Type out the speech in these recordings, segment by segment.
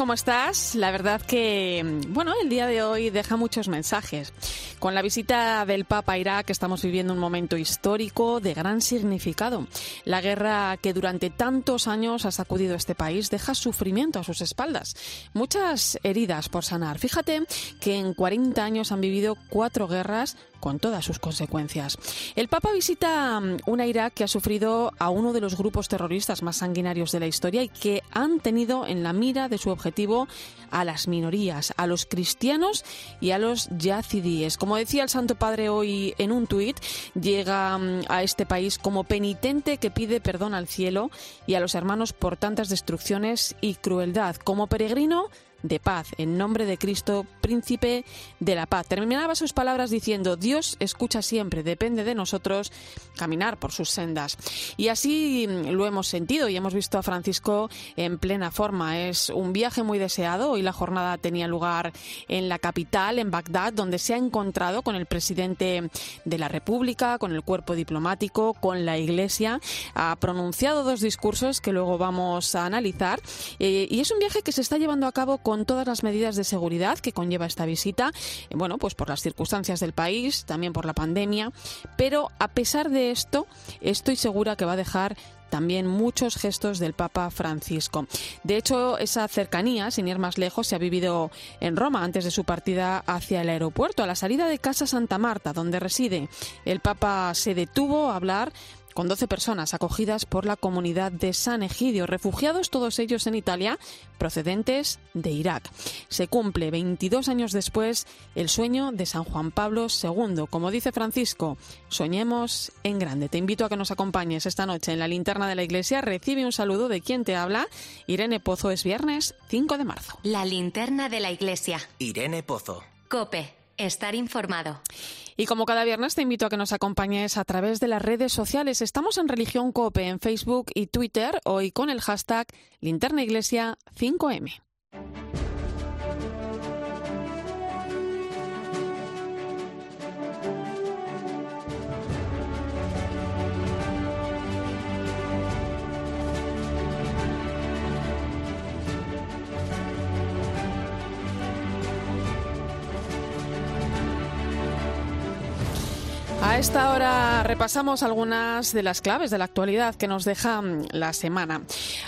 ¿Cómo estás? La verdad que, bueno, el día de hoy deja muchos mensajes. Con la visita del Papa a Irak estamos viviendo un momento histórico de gran significado. La guerra que durante tantos años ha sacudido este país deja sufrimiento a sus espaldas. Muchas heridas por sanar. Fíjate que en 40 años han vivido cuatro guerras con todas sus consecuencias. El Papa visita mm, una Irak que ha sufrido a uno de los grupos terroristas más sanguinarios de la historia y que han tenido en la mira de su objetivo a las minorías, a los cristianos y a los yazidíes. Como decía el Santo Padre hoy en un tuit, llega mm, a este país como penitente que pide perdón al cielo y a los hermanos por tantas destrucciones y crueldad. Como peregrino, de paz, en nombre de Cristo, príncipe de la paz. Terminaba sus palabras diciendo, Dios escucha siempre, depende de nosotros caminar por sus sendas. Y así mm, lo hemos sentido y hemos visto a Francisco en plena forma. Es un viaje muy deseado. Hoy la jornada tenía lugar en la capital, en Bagdad, donde se ha encontrado con el presidente de la República, con el cuerpo diplomático, con la Iglesia. Ha pronunciado dos discursos que luego vamos a analizar. Eh, y es un viaje que se está llevando a cabo con todas las medidas de seguridad que conlleva esta visita, eh, bueno, pues por las circunstancias del país, también por la pandemia, pero a pesar de esto, estoy segura que va a dejar también muchos gestos del Papa Francisco. De hecho, esa cercanía, sin ir más lejos, se ha vivido en Roma antes de su partida hacia el aeropuerto. A la salida de Casa Santa Marta, donde reside, el Papa se detuvo a hablar con 12 personas acogidas por la comunidad de San Egidio, refugiados todos ellos en Italia, procedentes de Irak. Se cumple 22 años después el sueño de San Juan Pablo II. Como dice Francisco, soñemos en grande. Te invito a que nos acompañes esta noche en la linterna de la iglesia. Recibe un saludo de quien te habla. Irene Pozo es viernes 5 de marzo. La linterna de la iglesia. Irene Pozo. Cope. Estar informado. Y como cada viernes te invito a que nos acompañes a través de las redes sociales. Estamos en Religión Cope en Facebook y Twitter, hoy con el hashtag Linterna Iglesia 5M. A esta hora repasamos algunas de las claves de la actualidad que nos deja mm, la semana.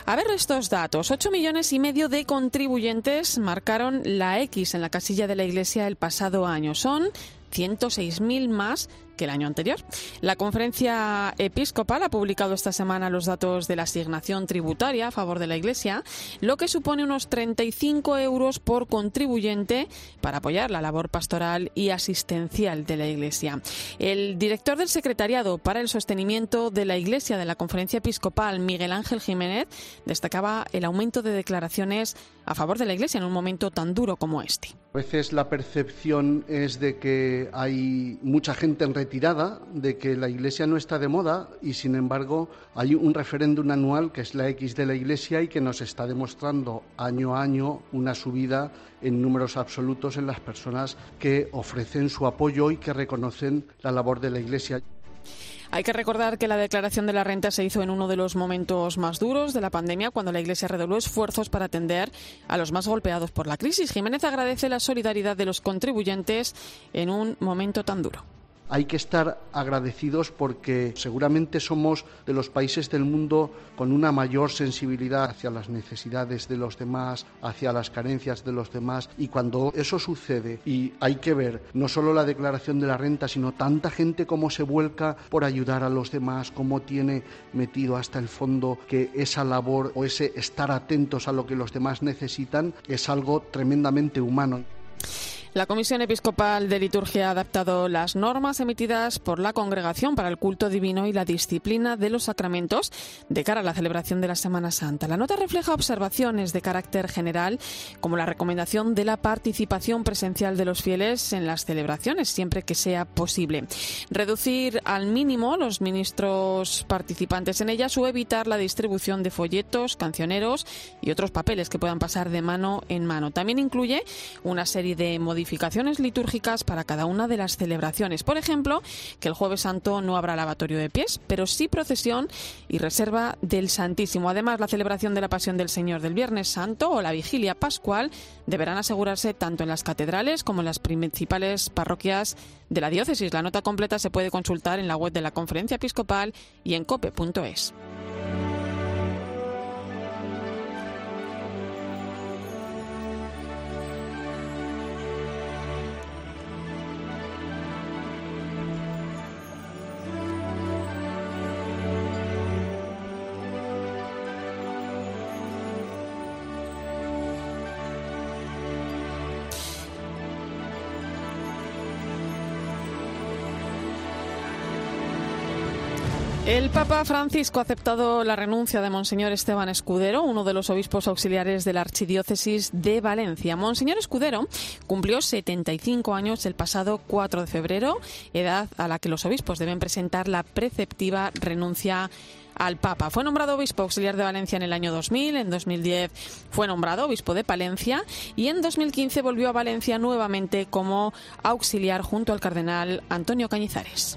A ver estos datos. Ocho millones y medio de contribuyentes marcaron la X en la casilla de la Iglesia el pasado año. Son 106.000 más el año anterior. La conferencia episcopal ha publicado esta semana los datos de la asignación tributaria a favor de la Iglesia, lo que supone unos 35 euros por contribuyente para apoyar la labor pastoral y asistencial de la Iglesia. El director del Secretariado para el Sostenimiento de la Iglesia de la Conferencia Episcopal, Miguel Ángel Jiménez, destacaba el aumento de declaraciones a favor de la Iglesia en un momento tan duro como este. A veces la percepción es de que hay mucha gente en retirada, de que la Iglesia no está de moda y sin embargo hay un referéndum anual que es la X de la Iglesia y que nos está demostrando año a año una subida en números absolutos en las personas que ofrecen su apoyo y que reconocen la labor de la Iglesia. Hay que recordar que la declaración de la renta se hizo en uno de los momentos más duros de la pandemia, cuando la Iglesia redobló esfuerzos para atender a los más golpeados por la crisis. Jiménez agradece la solidaridad de los contribuyentes en un momento tan duro hay que estar agradecidos porque seguramente somos de los países del mundo con una mayor sensibilidad hacia las necesidades de los demás, hacia las carencias de los demás y cuando eso sucede y hay que ver no solo la declaración de la renta, sino tanta gente como se vuelca por ayudar a los demás, cómo tiene metido hasta el fondo que esa labor o ese estar atentos a lo que los demás necesitan es algo tremendamente humano. La Comisión Episcopal de Liturgia ha adaptado las normas emitidas por la Congregación para el Culto Divino y la Disciplina de los Sacramentos de cara a la celebración de la Semana Santa. La nota refleja observaciones de carácter general, como la recomendación de la participación presencial de los fieles en las celebraciones, siempre que sea posible. Reducir al mínimo los ministros participantes en ellas o evitar la distribución de folletos, cancioneros y otros papeles que puedan pasar de mano en mano. También incluye una serie de modificaciones modificaciones litúrgicas para cada una de las celebraciones. Por ejemplo, que el Jueves Santo no habrá lavatorio de pies, pero sí procesión y reserva del Santísimo. Además, la celebración de la Pasión del Señor del Viernes Santo o la Vigilia Pascual deberán asegurarse tanto en las catedrales como en las principales parroquias de la diócesis. La nota completa se puede consultar en la web de la Conferencia Episcopal y en cope.es. El Papa Francisco ha aceptado la renuncia de Monseñor Esteban Escudero, uno de los obispos auxiliares de la Archidiócesis de Valencia. Monseñor Escudero cumplió 75 años el pasado 4 de febrero, edad a la que los obispos deben presentar la preceptiva renuncia al Papa. Fue nombrado obispo auxiliar de Valencia en el año 2000, en 2010 fue nombrado obispo de Palencia y en 2015 volvió a Valencia nuevamente como auxiliar junto al cardenal Antonio Cañizares.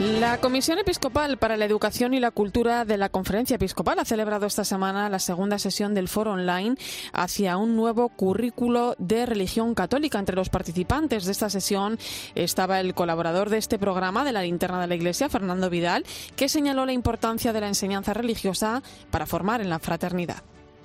La Comisión Episcopal para la Educación y la Cultura de la Conferencia Episcopal ha celebrado esta semana la segunda sesión del foro online hacia un nuevo currículo de religión católica. Entre los participantes de esta sesión estaba el colaborador de este programa de la linterna de la Iglesia, Fernando Vidal, que señaló la importancia de la enseñanza religiosa para formar en la fraternidad.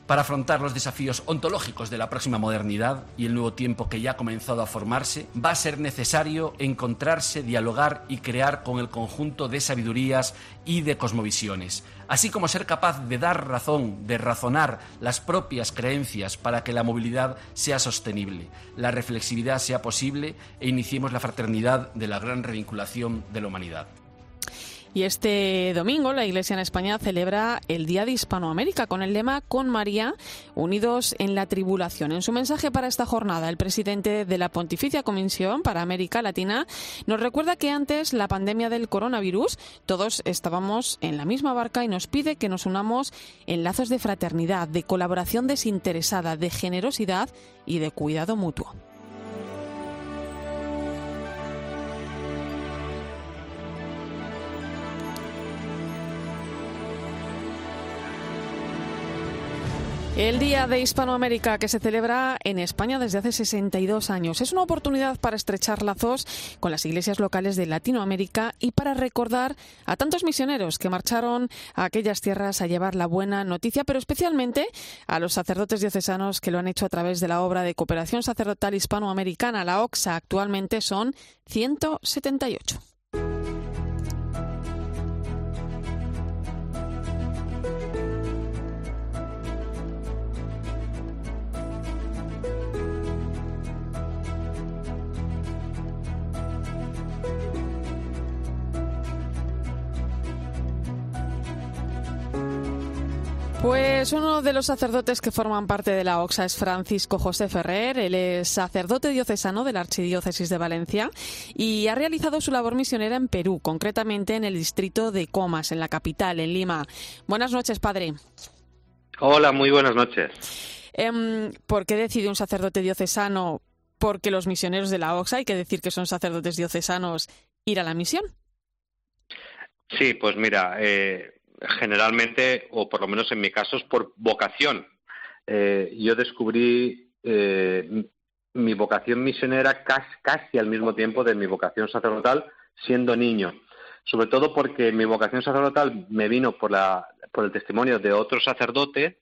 Para afrontar los desafíos ontológicos de la próxima modernidad y el nuevo tiempo que ya ha comenzado a formarse, va a ser necesario encontrarse, dialogar y crear con el conjunto de sabidurías y de cosmovisiones, así como ser capaz de dar razón, de razonar las propias creencias para que la movilidad sea sostenible, la reflexividad sea posible e iniciemos la fraternidad de la gran revinculación de la humanidad. Y este domingo la Iglesia en España celebra el Día de Hispanoamérica con el lema Con María, unidos en la tribulación. En su mensaje para esta jornada, el presidente de la Pontificia Comisión para América Latina nos recuerda que antes la pandemia del coronavirus todos estábamos en la misma barca y nos pide que nos unamos en lazos de fraternidad, de colaboración desinteresada, de generosidad y de cuidado mutuo. El Día de Hispanoamérica que se celebra en España desde hace 62 años es una oportunidad para estrechar lazos con las iglesias locales de Latinoamérica y para recordar a tantos misioneros que marcharon a aquellas tierras a llevar la buena noticia, pero especialmente a los sacerdotes diocesanos que lo han hecho a través de la obra de cooperación sacerdotal hispanoamericana, la OXA. Actualmente son 178. Pues uno de los sacerdotes que forman parte de la OXA es Francisco José Ferrer. Él es sacerdote diocesano de la Archidiócesis de Valencia y ha realizado su labor misionera en Perú, concretamente en el distrito de Comas, en la capital, en Lima. Buenas noches, padre. Hola, muy buenas noches. Em, ¿Por qué decide un sacerdote diocesano? Porque los misioneros de la OXA, hay que decir que son sacerdotes diocesanos, ir a la misión. Sí, pues mira, eh, generalmente, o por lo menos en mi caso, es por vocación. Eh, yo descubrí eh, mi vocación misionera casi, casi, al mismo tiempo de mi vocación sacerdotal siendo niño. Sobre todo porque mi vocación sacerdotal me vino por, la, por el testimonio de otro sacerdote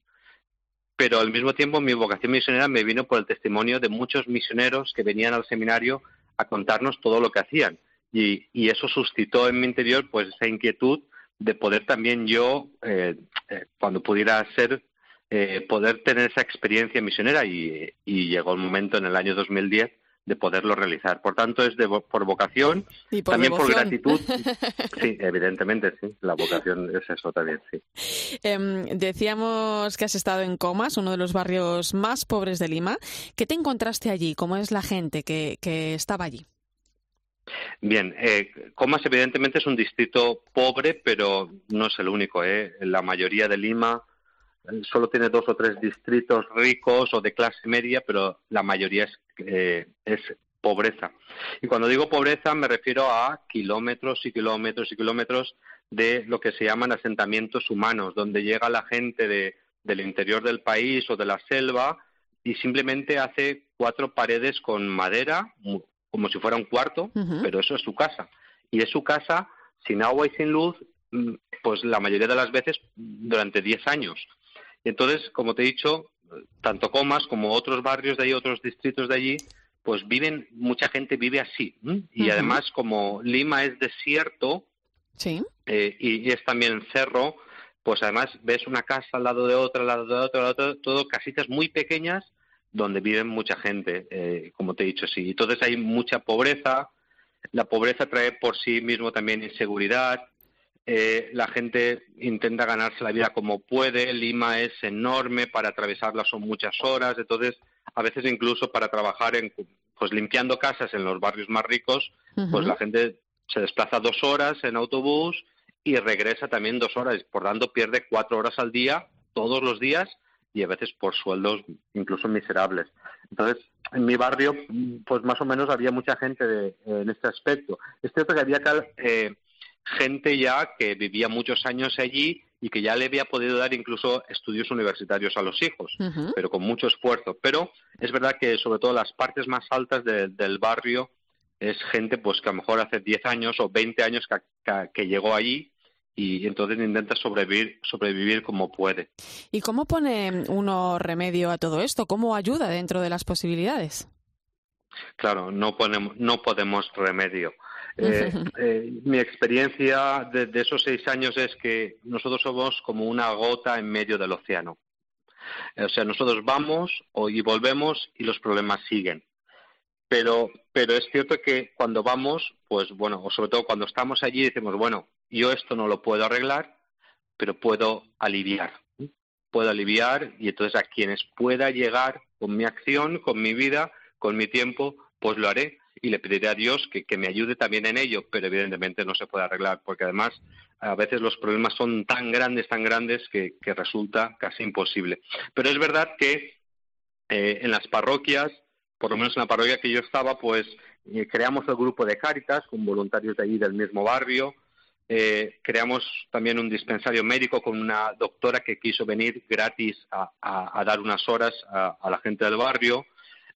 pero al mismo tiempo mi vocación misionera me vino por el testimonio de muchos misioneros que venían al seminario a contarnos todo lo que hacían. Y, eso suscitó en mi interior pues esa inquietud de poder también yo, eh, eh, cuando pudiera ser, eh, poder tener esa experiencia misionera y, y, llegó el momento en el año 2010 de poderlo realizar. Por tanto, es de, por vocación, y por también por gratitud. Sí, evidentemente, sí. La vocación es eso también, sí. Em, decíamos que has estado en Comas, uno de los barrios más pobres de Lima. ¿Qué te encontraste allí? ¿Cómo es la gente que, que estaba allí? Bien, eh, Comas evidentemente es un distrito pobre, pero no es el único. ¿eh? La mayoría de Lima solo tiene dos o tres distritos ricos o de clase media, pero la mayoría es, eh, es pobreza. Y cuando digo pobreza me refiero a kilómetros y kilómetros y kilómetros de lo que se llaman asentamientos humanos, donde llega la gente de, del interior del país o de la selva y simplemente hace cuatro paredes con madera, como si fuera un cuarto, pero eso es su casa. Y es su casa sin agua y sin luz, mm, pues la mayoría de las veces durante diez años. Entonces, como te he dicho, tanto Comas como otros barrios de allí, otros distritos de allí, pues viven, mucha gente vive así. Y además, como Lima es desierto eh, y, es también cerro, pues además ves una casa al lado de otra, al lado de otra, al lado de otra, todo casitas muy pequeñas donde viven mucha gente, eh, como te he dicho, sí. Entonces hay mucha pobreza, la pobreza trae por sí mismo también inseguridad, eh, la gente intenta ganarse la vida como puede, Lima es enorme, para atravesarla son muchas horas, entonces a veces incluso para trabajar en, pues limpiando casas en los barrios más ricos, pues la gente se desplaza dos horas en autobús y regresa también dos horas, por tanto pierde cuatro horas al día, todos los días, y a veces por sueldos incluso miserables. Entonces, en mi barrio, pues más o menos había mucha gente en este aspecto. Es cierto que había eh, gente ya que vivía muchos años allí y que ya le había podido dar incluso estudios universitarios a los hijos, pero con mucho esfuerzo. Pero es verdad que sobre todo las partes más altas del barrio es gente pues que a lo mejor hace 10 años o 20 años que, llegó allí y entonces intenta sobrevivir, sobrevivir como puede. ¿Y cómo pone uno remedio a todo esto? ¿Cómo ayuda dentro de las posibilidades? Claro, no, ponemos, no podemos remedio. Eh, eh, mi experiencia de, esos seis años es que nosotros somos como una gota en medio del océano. O sea, nosotros vamos y volvemos y los problemas siguen. Pero, pero es cierto que cuando vamos, pues bueno, o sobre todo cuando estamos allí, decimos, bueno, yo esto no lo puedo arreglar, pero puedo aliviar. Puedo aliviar y entonces a quienes pueda llegar con mi acción, con mi vida, con mi tiempo, pues lo haré y le pediré a Dios que, me ayude también en ello, pero evidentemente no se puede arreglar, porque además a veces los problemas son tan grandes, tan grandes, que, resulta casi imposible. Pero es verdad que eh, en las parroquias, por lo menos en la parroquia que yo estaba, pues eh, creamos el grupo de Cáritas con voluntarios de allí del mismo barrio, eh, creamos también un dispensario médico con una doctora que quiso venir gratis a, dar unas horas a, la gente del barrio.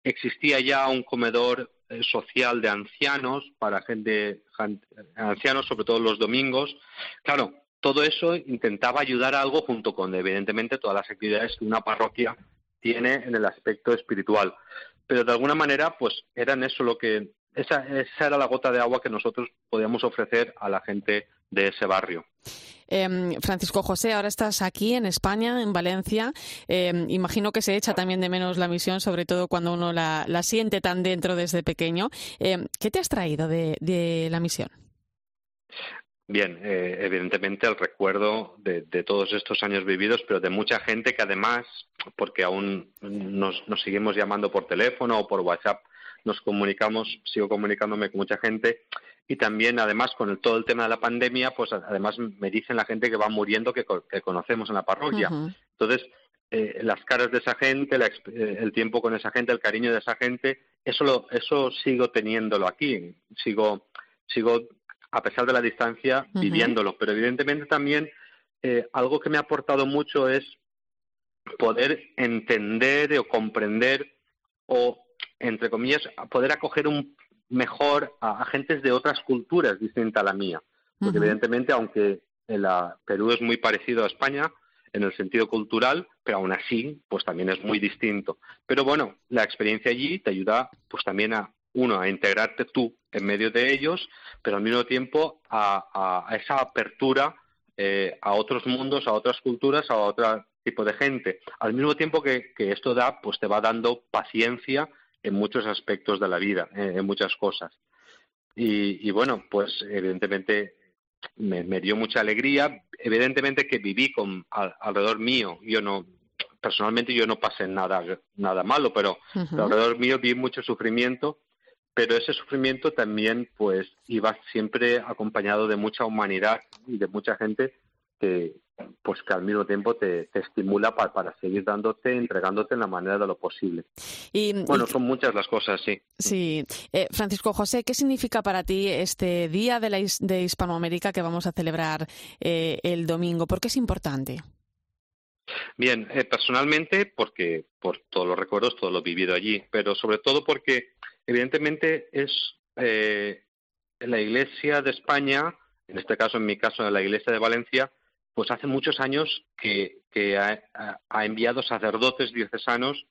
Existía ya un comedor eh, social de ancianos para gente, ancianos, sobre todo los domingos. Claro, todo eso intentaba ayudar a algo junto con, evidentemente, todas las actividades que una parroquia tiene en el aspecto espiritual. Pero de alguna manera, pues eran eso lo que, esa, esa era la gota de agua que nosotros podíamos ofrecer a la gente de ese barrio. Em, Francisco José, ahora estás aquí en España, en Valencia. Em, imagino que se echa también de menos la misión, sobre todo cuando uno la, siente tan dentro desde pequeño. Em, ¿Qué te has traído de, la misión? Bien, eh, evidentemente el recuerdo de, todos estos años vividos, pero de mucha gente que además, porque aún nos, nos seguimos llamando por teléfono o por WhatsApp, nos comunicamos, sigo comunicándome con mucha gente y también además con el, todo el tema de la pandemia, pues además me dicen la gente que va muriendo que, conocemos en la parroquia. Entonces, eh, las caras de esa gente, eh, el tiempo con esa gente, el cariño de esa gente, eso lo, eso sigo teniéndolo aquí, sigo, sigo a pesar de la distancia viviéndolo, pero evidentemente también eh, algo que me ha aportado mucho es poder entender o comprender o entre comillas poder acoger un mejor a agentes de otras culturas distintas a la mía. Porque evidentemente, aunque el Perú es muy parecido a España, en el sentido cultural, pero aún así, pues también es muy distinto. Pero bueno, la experiencia allí te ayuda, pues también a uno a integrarte tú en medio de ellos, pero al mismo tiempo a, esa apertura eh, a otros mundos, a otras culturas, a otro tipo de gente. Al mismo tiempo que, esto da, pues te va dando paciencia en muchos aspectos de la vida, en muchas cosas. Y, bueno, pues evidentemente me, dio mucha alegría. Evidentemente que viví con alrededor mío. Yo no, personalmente yo no pasé nada, nada malo, pero alrededor mío vi mucho sufrimiento. Pero ese sufrimiento también, pues, iba siempre acompañado de mucha humanidad y de mucha gente que, pues que al mismo tiempo te, estimula para, seguir dándote, entregándote en la manera de lo posible. Y, bueno, son muchas las cosas, sí. Sí. Eh, Francisco José, ¿qué significa para ti este Día de, la de Hispanoamérica que vamos a celebrar eh, el domingo? ¿Por qué es importante? Bien, eh, personalmente, porque por todos los recuerdos, todo lo vivido allí, pero sobre todo porque, evidentemente, es la Iglesia de España, en este caso, en mi caso, la Iglesia de Valencia, pues hace muchos años que, ha, enviado sacerdotes diocesanos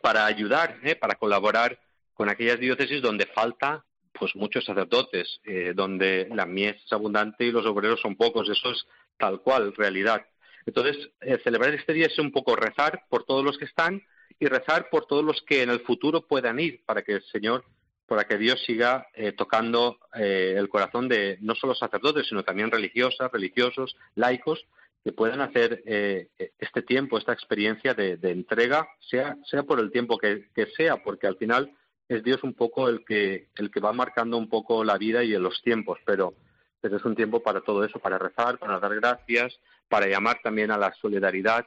para ayudar, ¿eh? para colaborar con aquellas diócesis donde falta pues muchos sacerdotes, eh, donde la mies es abundante y los obreros son pocos. Eso es tal cual, realidad. Entonces, eh, celebrar este día es un poco rezar por todos los que están y rezar por todos los que en el futuro puedan ir, para que el Señor para que Dios siga eh, tocando eh, el corazón de no solo sacerdotes, sino también religiosas, religiosos, laicos, que puedan hacer eh, este tiempo, esta experiencia de, entrega, sea, sea por el tiempo que, sea, porque al final es Dios un poco el que, el que va marcando un poco la vida y los tiempos, pero, pero es un tiempo para todo eso, para rezar, para dar gracias, para llamar también a la solidaridad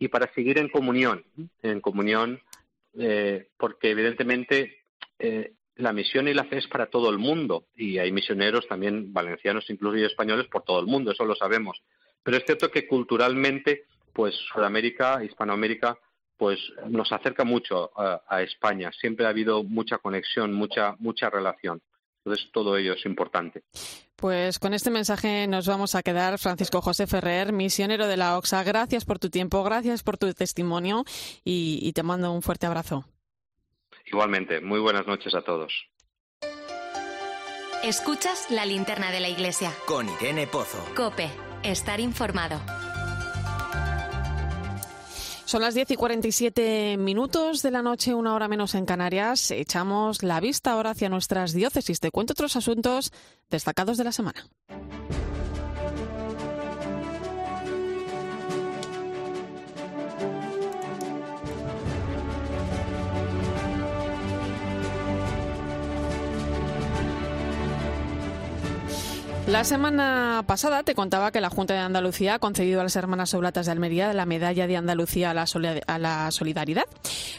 y para seguir en comunión, en comunión, porque evidentemente la misión y la fe es para todo el mundo y hay misioneros también valencianos, incluso y españoles por todo el mundo, eso lo sabemos. Pero es cierto que culturalmente, pues Sudamérica, Hispanoamérica, pues nos acerca mucho a, España. Siempre ha habido mucha conexión, mucha mucha relación. Entonces todo ello es importante. Pues con este mensaje nos vamos a quedar, Francisco José Ferrer, misionero de la OXA. Gracias por tu tiempo, gracias por tu testimonio y te mando un fuerte abrazo. Igualmente, muy buenas noches a todos. Escuchas la linterna de la iglesia. Con Irene Pozo. Cope, estar informado. Son las 10 y 47 minutos de la noche, una hora menos en Canarias. Echamos la vista ahora hacia nuestras diócesis. Te cuento otros asuntos destacados de la semana. La semana pasada te contaba que la Junta de Andalucía ha concedido a las hermanas oblatas de Almería la medalla de Andalucía a la, solidaridad.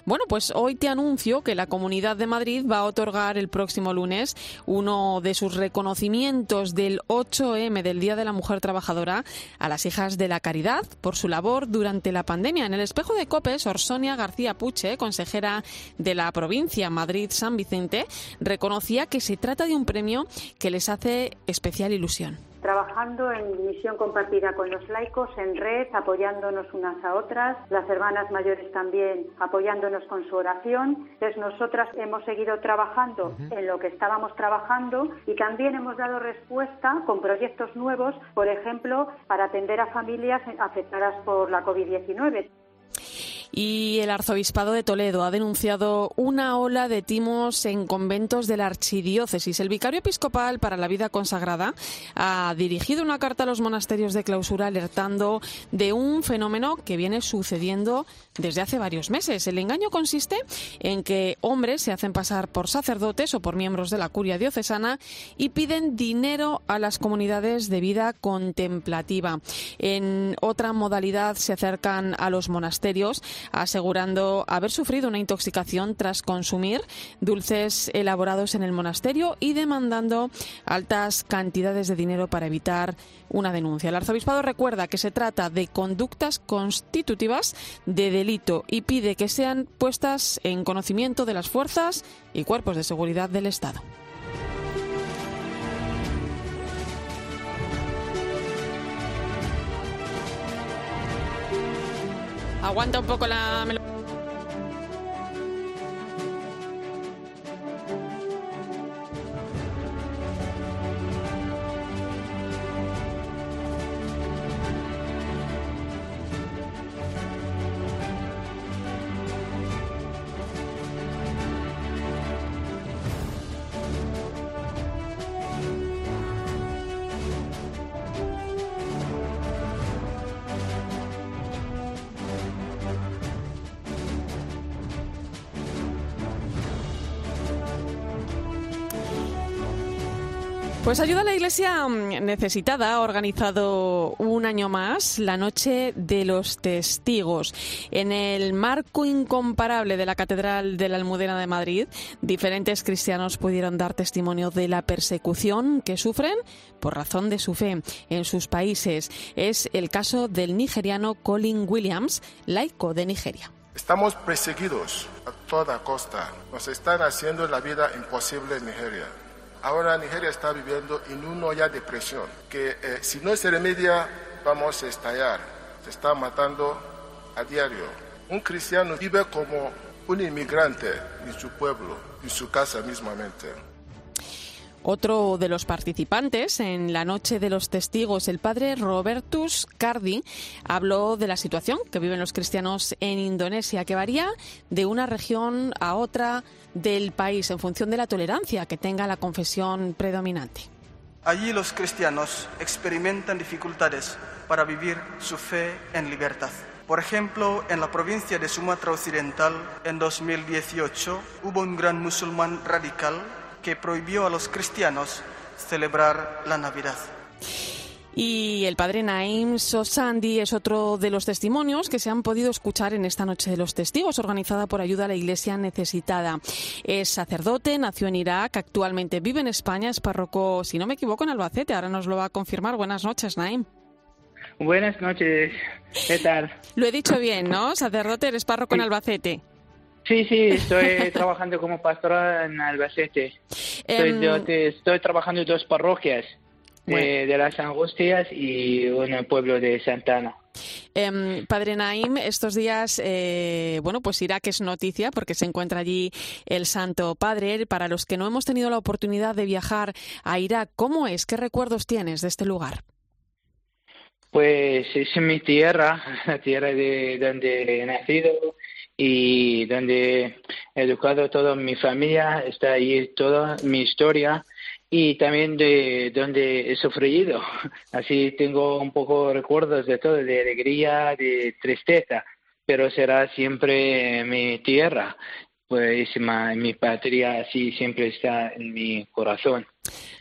Bueno, pues hoy te anuncio que la Comunidad de Madrid va a otorgar el próximo lunes uno de sus reconocimientos del 8M del Día de la Mujer Trabajadora a las hijas de la caridad por su labor durante la pandemia. En el espejo de Copes, Orsonia García Puche, consejera de la provincia Madrid-San Vicente, reconocía que se trata de un premio que les hace especial ilusión trabajando en misión compartida con los laicos en red, apoyándonos unas a otras, las hermanas mayores también apoyándonos con su oración. Entonces nosotras hemos seguido trabajando en lo que estábamos trabajando y también hemos dado respuesta con proyectos nuevos, por ejemplo, para atender a familias afectadas por la COVID-19. Y el arzobispado de Toledo ha denunciado una ola de timos en conventos de la archidiócesis. El vicario episcopal para la vida consagrada ha dirigido una carta a los monasterios de clausura alertando de un fenómeno que viene sucediendo desde hace varios meses. El engaño consiste en que hombres se hacen pasar por sacerdotes o por miembros de la curia diocesana y piden dinero a las comunidades de vida contemplativa. En otra modalidad se acercan a los monasterios asegurando haber sufrido una intoxicación tras consumir dulces elaborados en el monasterio y demandando altas cantidades de dinero para evitar una denuncia. El arzobispado recuerda que se trata de conductas constitutivas de delito y pide que sean puestas en conocimiento de las fuerzas y cuerpos de seguridad del Estado. Aguanta un poco la Pues ayuda a la Iglesia mm, necesitada ha organizado un año más la Noche de los Testigos. En el marco incomparable de la Catedral de la Almudena de Madrid, diferentes cristianos pudieron dar testimonio de la persecución que sufren por razón de su fe en sus países. Es el caso del nigeriano Colin Williams, laico de Nigeria. Estamos perseguidos a toda costa. Nos están haciendo la vida imposible en Nigeria Ahora Nigeria está viviendo en una olla de presión que eh, si no se remedia vamos a estallar. Se está matando a diario. Un cristiano vive como un inmigrante en su pueblo, en su casa mismamente. Otro de los participantes en la Noche de los Testigos, el padre Robertus Cardi, habló de la situación que viven los cristianos en Indonesia, que varía de una región a otra del país en función de la tolerancia que tenga la confesión predominante. Allí los cristianos experimentan dificultades para vivir su fe en libertad. Por ejemplo, en la provincia de Sumatra Occidental, en 2018, hubo un gran musulmán radical que prohibió a los cristianos celebrar la Navidad. Y el padre Naim Sosandi es otro de los testimonios que se han podido escuchar en esta Noche de los Testigos, organizada por Ayuda a la Iglesia Necesitada. Es sacerdote, nació en Irak, actualmente vive en España, es párroco, si no me equivoco, en Albacete. Ahora nos lo va a confirmar. Buenas noches, Naim. Buenas noches. ¿Qué tal? Lo he dicho bien, ¿no? Sacerdote, eres párroco en Albacete. Sí, sí, estoy trabajando como pastora en Albacete. Em, estoy, trabajando en dos parroquias, de, las Angustias y un pueblo de Santana. Eh, Padre Naim, estos días, eh, bueno, pues Irak es noticia porque se encuentra allí el Santo Padre. Para los que no hemos tenido la oportunidad de viajar a Irak, ¿cómo es? ¿Qué recuerdos tienes de este lugar? Pues es mi tierra, la tierra de donde he nacido y donde he educado toda mi familia, está ahí toda mi historia y también de donde he sufrido. Así tengo un poco recuerdos de todo, de alegría, de tristeza, pero será siempre mi tierra pues mi patria así siempre está en mi corazón.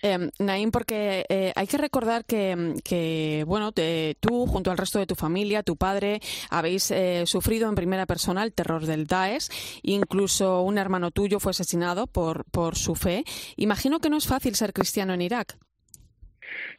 Eh, Naim, porque eh, hay que recordar que, bueno, tú junto al resto de tu familia, tu padre, habéis eh, sufrido en primera persona el terror del Daesh. Incluso un hermano tuyo fue asesinado por, por su fe. Imagino que no es fácil ser cristiano en Irak.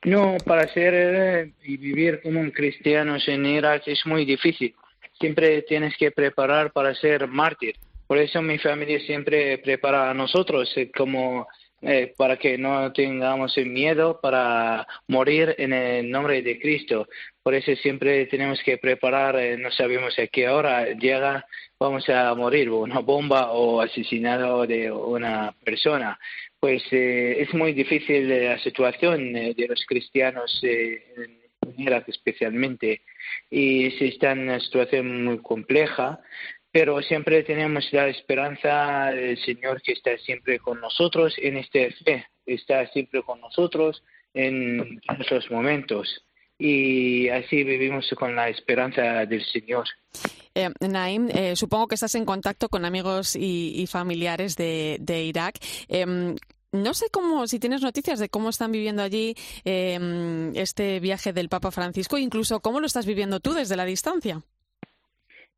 No, para ser eh, y vivir como un cristiano en Irak es muy difícil. Siempre tienes que preparar para ser mártir por eso mi familia siempre prepara a nosotros eh, como eh, para que no tengamos miedo para morir en el nombre de Cristo. Por eso siempre tenemos que preparar, eh, no sabemos a qué hora llega, vamos a morir, una bomba o asesinado de una persona. Pues es muy difícil la situación de los cristianos en especialmente y se está en una situación muy compleja pero siempre tenemos la esperanza del Señor que está siempre con nosotros en este fe, está siempre con nosotros en esos momentos. Y así vivimos con la esperanza del Señor. Eh, Naim, eh, supongo que estás en contacto con amigos y, familiares de, Irak. Em, no sé cómo, si tienes noticias de cómo están viviendo allí em, este viaje del Papa Francisco, incluso cómo lo estás viviendo tú desde la distancia.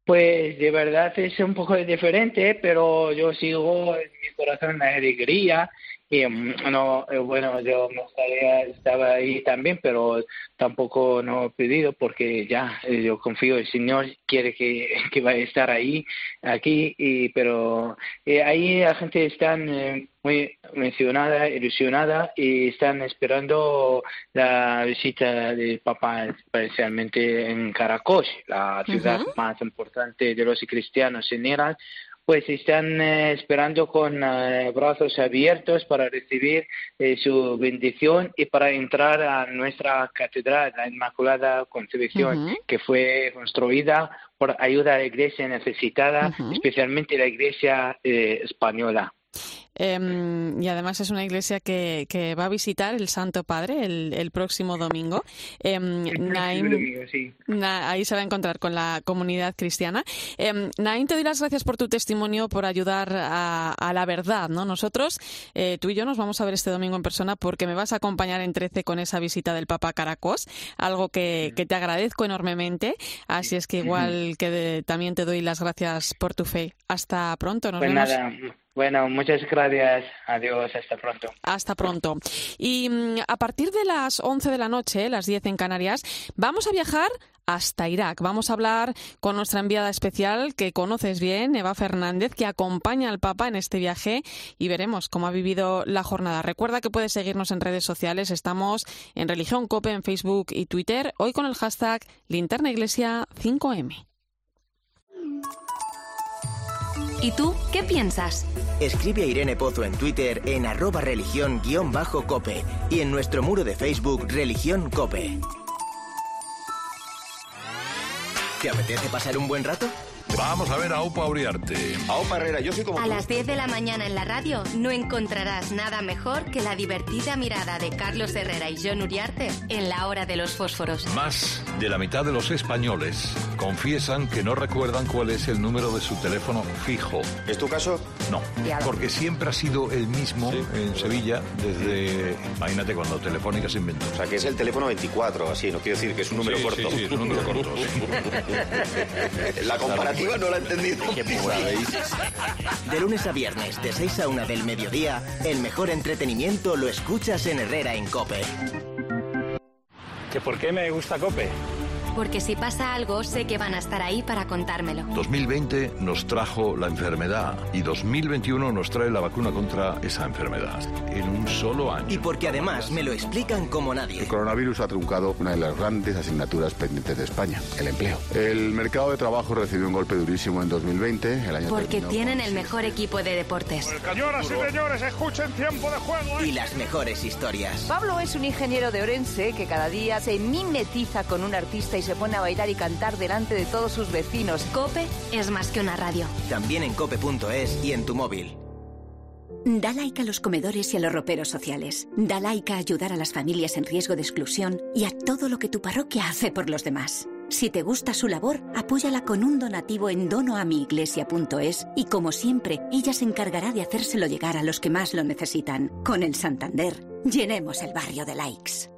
Pues de verdad es un poco diferente, pero yo sigo en mi corazón la alegría y mm, no eh, bueno yo me gustaría estaba ahí también pero tampoco no he pedido porque ya eh, yo confío el señor quiere que, que vaya a estar ahí aquí y pero eh, ahí la gente está muy mencionada ilusionada y están esperando la visita del Papa especialmente en Caracas la ciudad más importante de los cristianos en Irán pues están eh, esperando con eh, brazos abiertos para recibir eh, su bendición y para entrar a nuestra catedral, la Inmaculada Concepción, que fue construida por ayuda a la iglesia necesitada, especialmente la iglesia española. Em, y además es una iglesia que, que, va a visitar el Santo Padre el, el próximo domingo. Em, ahí se va a encontrar con la comunidad cristiana. Eh, Naim, te doy las gracias por tu testimonio, por ayudar a, a la verdad. ¿no? Nosotros, eh, tú y yo, nos vamos a ver este domingo en persona porque me vas a acompañar en 13 con esa visita del Papa Caracos, algo que, que te agradezco enormemente. Así es que igual que también te doy las gracias por tu fe. Hasta pronto. Nos pues vemos. Nada. Bueno, muchas gracias. Adiós, hasta pronto. Hasta pronto. Y mm, a partir de las 11 de la noche, las 10 en Canarias, vamos a viajar hasta Irak. Vamos a hablar con nuestra enviada especial que conoces bien, Eva Fernández, que acompaña al Papa en este viaje y veremos cómo ha vivido la jornada. Recuerda que puedes seguirnos en redes sociales. Estamos en Religión Cope en Facebook y Twitter. Hoy con el hashtag Linterna Iglesia 5M. ¿Y tú qué piensas? Escribe a Irene Pozo en Twitter en arroba religión-cope y en nuestro muro de Facebook Religión Cope. ¿Te apetece pasar un buen rato? Vamos a ver a Aupa Uriarte. Aupa Herrera, yo soy como A tú. las 10 de la mañana en la radio no encontrarás nada mejor que la divertida mirada de Carlos Herrera y John Uriarte en la hora de los fósforos. Más de la mitad de los españoles confiesan que no recuerdan cuál es el número de su teléfono fijo. ¿Es tu caso? No, porque siempre ha sido el mismo en Sevilla desde, imagínate, cuando Telefónica se inventó. O sea, que es el teléfono 24, así, no quiero decir que es un número Sí, corto. sí, sí, es un número corto, La comparativa no la he entendido. De lunes a viernes, de 6 a 1 del mediodía, el mejor entretenimiento lo escuchas en Herrera en Cope. ¿Que por qué me gusta Cope? Porque si pasa algo, sé que van a estar ahí para contármelo. 2020 nos trajo la enfermedad y 2021 nos trae la vacuna contra esa enfermedad en un solo año. Y porque además me lo explican como nadie. El coronavirus ha truncado una de las grandes asignaturas pendientes de España, el empleo. El mercado de trabajo recibió un golpe durísimo en 2020. El año Porque tienen el mejor equipo de deportes. Señoras y señores, escuchen tiempo de juego. Y las mejores historias. Pablo es un ingeniero de Orense que cada día se mimetiza con un artista y se pone a bailar y cantar delante de todos sus vecinos. Cope es más que una radio. También en cope.es y en tu móvil. Da like a los comedores y a los roperos sociales. Da like a ayudar a las familias en riesgo de exclusión y a todo lo que tu parroquia hace por los demás. Si te gusta su labor, apóyala con un donativo en donoamiiglesia.es y como siempre, ella se encargará de hacérselo llegar a los que más lo necesitan. Con el Santander, llenemos el barrio de likes.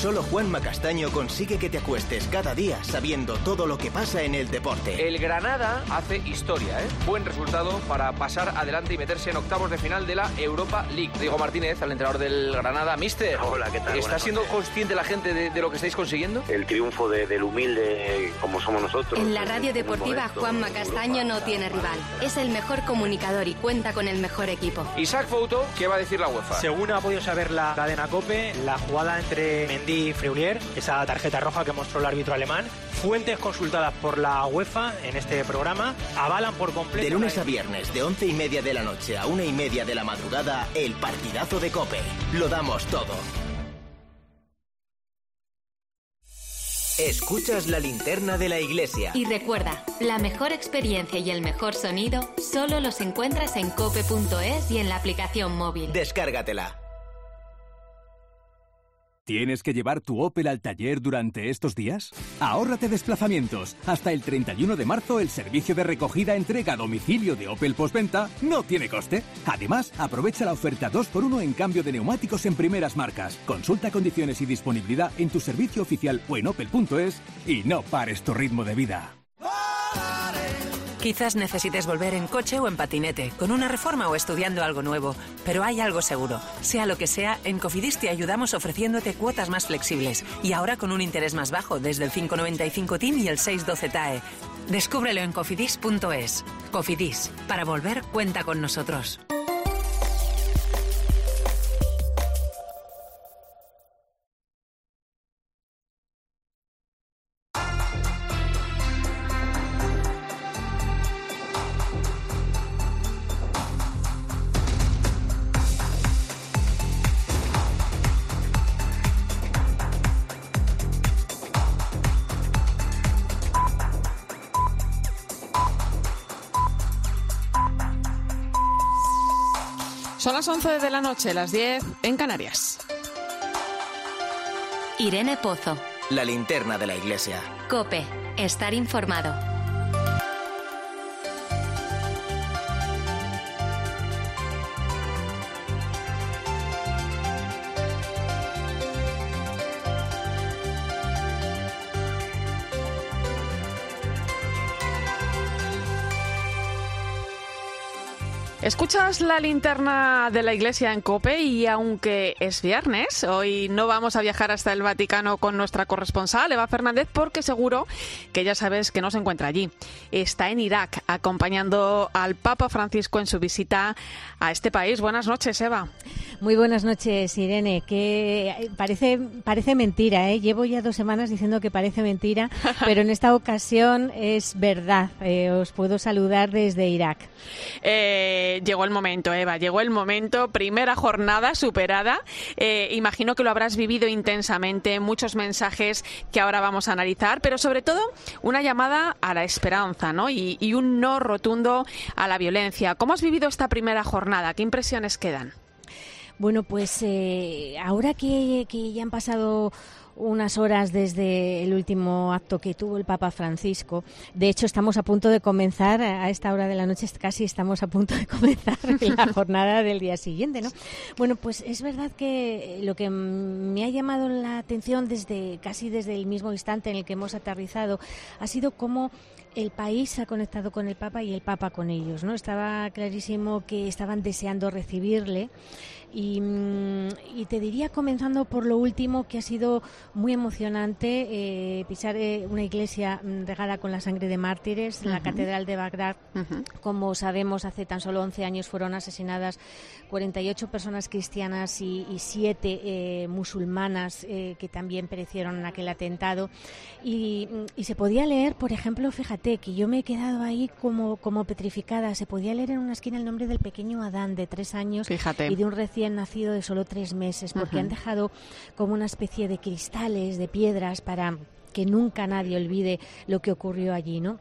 Solo Juan Macastaño consigue que te acuestes cada día sabiendo todo lo que pasa en el deporte. El Granada hace historia, ¿eh? Buen resultado para pasar adelante y meterse en octavos de final de la Europa League. Diego Martínez, el entrenador del Granada, Mister. Hola, ¿qué tal? ¿Está siendo noches. consciente la gente de, de lo que estáis consiguiendo? El triunfo de- del humilde como somos nosotros. En la radio deportiva, modesto, Juan en Macastaño no tiene rival. Es el mejor comunicador y cuenta con el mejor equipo. Isaac Fouto, ¿qué va a decir la UEFA? Según ha podido saber la cadena COPE, la jugada entre Mendy y Freulier, esa tarjeta roja que mostró el árbitro alemán, fuentes consultadas por la UEFA en este programa avalan por completo... De lunes a viernes, de once y media de la noche a una y media de la madrugada, el partidazo de Cope. Lo damos todo. Escuchas la linterna de la iglesia. Y recuerda, la mejor experiencia y el mejor sonido solo los encuentras en cope.es y en la aplicación móvil. Descárgatela. ¿Tienes que llevar tu Opel al taller durante estos días? Ahórrate desplazamientos. Hasta el 31 de marzo el servicio de recogida entrega a domicilio de Opel Postventa no tiene coste. Además, aprovecha la oferta 2x1 en cambio de neumáticos en primeras marcas. Consulta condiciones y disponibilidad en tu servicio oficial o en opel.es y no pares tu ritmo de vida. Quizás necesites volver en coche o en patinete, con una reforma o estudiando algo nuevo, pero hay algo seguro. Sea lo que sea, en Cofidis te ayudamos ofreciéndote cuotas más flexibles y ahora con un interés más bajo desde el 595 TIN y el 612 TAE. Descúbrelo en cofidis.es. Cofidis, para volver cuenta con nosotros. Las 11 de la noche, las 10 en Canarias. Irene Pozo. La linterna de la iglesia. Cope. Estar informado. Escuchas la linterna de la iglesia en Cope y aunque es viernes, hoy no vamos a viajar hasta el Vaticano con nuestra corresponsal, Eva Fernández, porque seguro que ya sabes que no se encuentra allí. Está en Irak acompañando al Papa Francisco en su visita a este país. Buenas noches, Eva. Muy buenas noches, Irene. Que parece, parece mentira, ¿eh? Llevo ya dos semanas diciendo que parece mentira, pero en esta ocasión es verdad. Eh, os puedo saludar desde Irak. Eh, llegó el momento, Eva, llegó el momento. Primera jornada superada. Eh, imagino que lo habrás vivido intensamente, muchos mensajes que ahora vamos a analizar, pero sobre todo una llamada a la esperanza ¿no? y, un no rotundo a la violencia. ¿Cómo has vivido esta primera jornada? ¿Qué impresiones quedan? Bueno, pues eh, ahora que ya han pasado unas horas desde el último acto que tuvo el Papa Francisco. De hecho, estamos a punto de comenzar, a esta hora de la noche casi estamos a punto de comenzar la jornada del día siguiente, ¿no? Bueno, pues es verdad que lo que me ha llamado la atención desde casi desde el mismo instante en el que hemos aterrizado ha sido cómo el país ha conectado con el Papa y el Papa con ellos, ¿no? Estaba clarísimo que estaban deseando recibirle y, y te diría comenzando por lo último que ha sido muy emocionante eh, pisar eh, una iglesia regada con la sangre de mártires, la Ujú. Catedral de Bagdad. Como sabemos, hace tan solo 11 años fueron asesinadas 48 personas cristianas y, y 7 eh, musulmanas eh, que también perecieron en aquel atentado. Y, y se podía leer, por ejemplo, fíjate que yo me he quedado ahí como, como petrificada. Se podía leer en una esquina el nombre del pequeño Adán de tres años Fíjate. y de un recién nacido de solo tres meses, porque han dejado como una especie de cristales, de piedras, para que nunca nadie olvide lo que ocurrió allí, ¿no?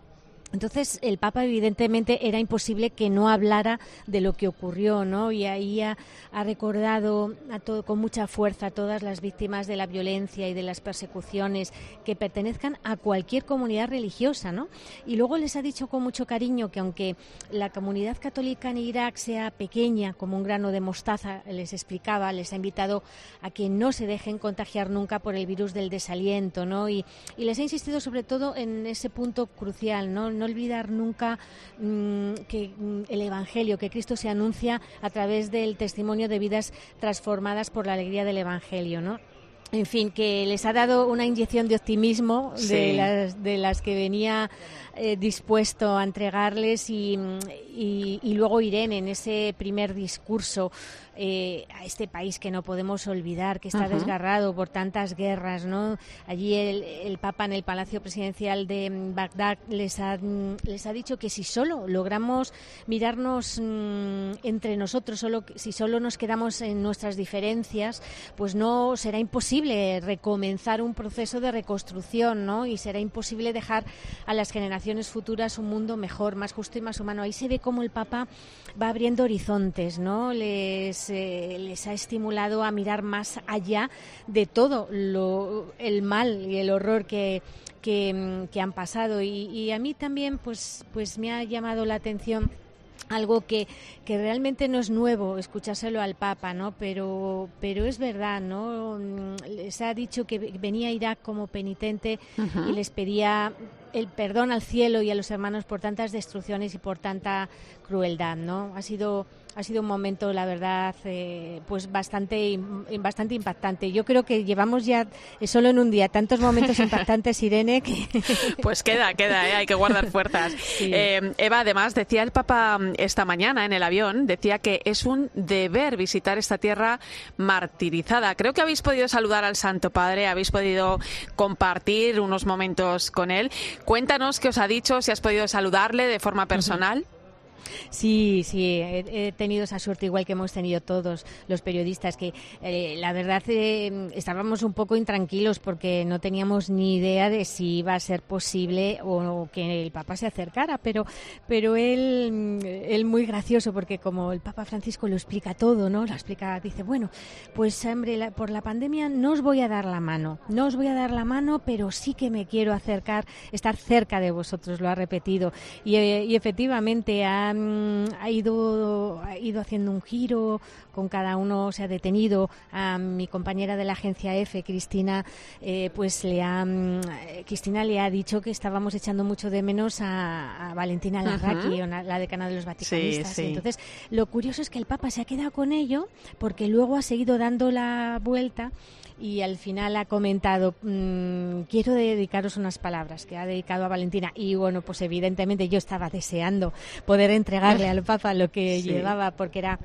Entonces, el Papa, evidentemente, era imposible que no hablara de lo que ocurrió, ¿no? Y ahí ha, recordado a todo, con mucha fuerza a todas las víctimas de la violencia y de las persecuciones que pertenezcan a cualquier comunidad religiosa, ¿no? Y luego les ha dicho con mucho cariño que aunque la comunidad católica en Irak sea pequeña, como un grano de mostaza, les explicaba, les ha invitado a que no se dejen contagiar nunca por el virus del desaliento, ¿no? Y, y les ha insistido sobre todo en ese punto crucial, ¿no? No olvidar nunca mm, que mm, el Evangelio, que Cristo se anuncia a través del testimonio de vidas transformadas por la alegría del Evangelio, ¿no? En fin, que les ha dado una inyección de optimismo de, las, de las que venía eh, dispuesto a entregarles y, mm, y- y luego Irene en ese primer discurso eh, a este país que no podemos olvidar, que está desgarrado por tantas guerras, ¿no? Allí el, el Papa en el Palacio Presidencial de Bagdad les ha, les ha dicho que si solo logramos mirarnos mm, entre nosotros, solo, si solo nos quedamos en nuestras diferencias, pues no será imposible recomenzar un proceso de reconstrucción, ¿no? Y será imposible dejar a las generaciones futuras un mundo mejor, más justo y más humano. Ahí se ve cómo el Papa va abriendo horizontes, ¿no? Les, eh, les ha estimulado a mirar más allá de todo lo, el mal y el horror que, que, mm, que han pasado. Y, y a mí también, pues, pues me ha llamado la atención algo que, que realmente no es nuevo escuchárselo al Papa, ¿no? Pero, pero es verdad, ¿no? Mm, Les ha dicho que venía a Irak como penitente y les pedía el perdón al cielo y a los hermanos por tantas destrucciones y por tanta crueldad, ¿no? Ha sido ha sido un momento, la verdad, eh, pues bastante, bastante impactante. Yo creo que llevamos ya eh, solo en un día tantos momentos impactantes, Irene, que... Pues queda, queda, ¿eh? hay que guardar fuerzas. Eva, además, decía el Papa mm, esta mañana en el avión, decía que es un deber visitar esta tierra martirizada. Creo que habéis podido saludar al Santo Padre, habéis podido compartir unos momentos con él. Cuéntanos qué os ha dicho, si has podido saludarle de forma personal. Sí, sí, he, tenido esa suerte igual que hemos tenido todos los periodistas, que eh, la verdad eh, estábamos un poco intranquilos porque no teníamos ni idea de si iba a ser posible o, que el Papa se acercara, pero, pero él, él muy gracioso porque como el Papa Francisco lo explica todo, ¿no? Lo explica, dice, bueno, pues hombre, por la pandemia no os voy a dar la mano, no os voy a dar la mano, pero sí que me quiero acercar, estar cerca de vosotros, lo ha repetido. Y, eh, y efectivamente ha ha ido, ha ido haciendo un giro, con cada uno se ha detenido. A mi compañera de la agencia F, Cristina, eh, pues le ha, mm, Cristina le ha dicho que estábamos echando mucho de menos a, Valentina Larraqui, la decana de los vaticanistas. Entonces, lo curioso es que el Papa se ha quedado con ello porque luego ha seguido dando la vuelta y al final ha comentado, mm, quiero dedicaros unas palabras que ha dedicado a Valentina. Y bueno, pues evidentemente yo estaba deseando poder entregarle al Papa lo que llevaba porque era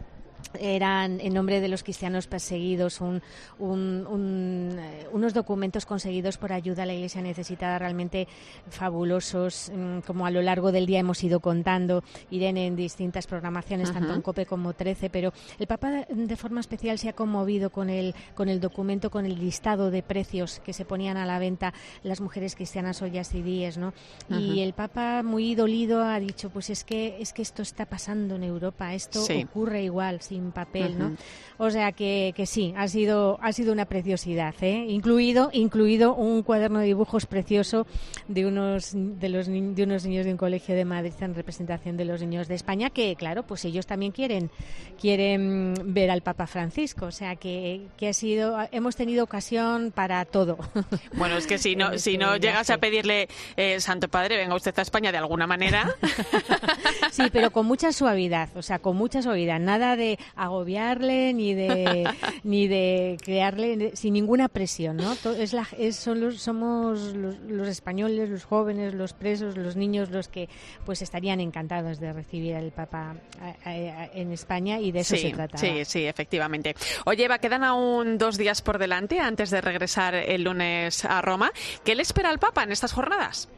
eran en nombre de los cristianos perseguidos un, eh, unos documentos conseguidos por ayuda a la Iglesia necesitada realmente fabulosos mm, como a lo largo del día hemos ido contando Irene en distintas programaciones tanto en COPE como 13 pero el Papa de forma especial se ha conmovido con el, con el documento con el listado de precios que se ponían a la venta las mujeres cristianas hoy y días ¿no? y el Papa muy dolido ha dicho pues es que es que esto está pasando en Europa esto ocurre igual sin papel, ¿no? O sea que, que, sí, ha sido, ha sido una preciosidad, ¿eh? Incluido, incluido un cuaderno de dibujos precioso de unos, de, los, de unos niños de un colegio de Madrid en representación de los niños de España, que claro, pues ellos también quieren, quieren ver al Papa Francisco. O sea que, que ha sido, hemos tenido ocasión para todo. Bueno, es que si no, si no llegas a pedirle, eh, Santo Padre, venga usted a España de alguna manera. Sí, pero con mucha suavidad, o sea, con mucha suavidad. Nada de agobiarle ni de ni de crearle sin ninguna presión, ¿no? Es la, es, son los, somos los, españoles, los jóvenes, los presos, los niños los que pues estarían encantados de recibir al Papa en España y de eso se trata. Sí, sí, efectivamente. Oye, Eva, quedan aún dos días por delante antes de regresar el lunes a Roma. ¿Qué le espera al Papa en estas jornadas?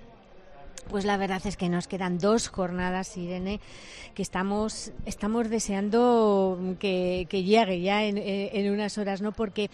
Pues la verdad es que nos quedan dos jornadas, Irene, que estamos, estamos deseando que, llegue ya en, unas horas, ¿no? Porque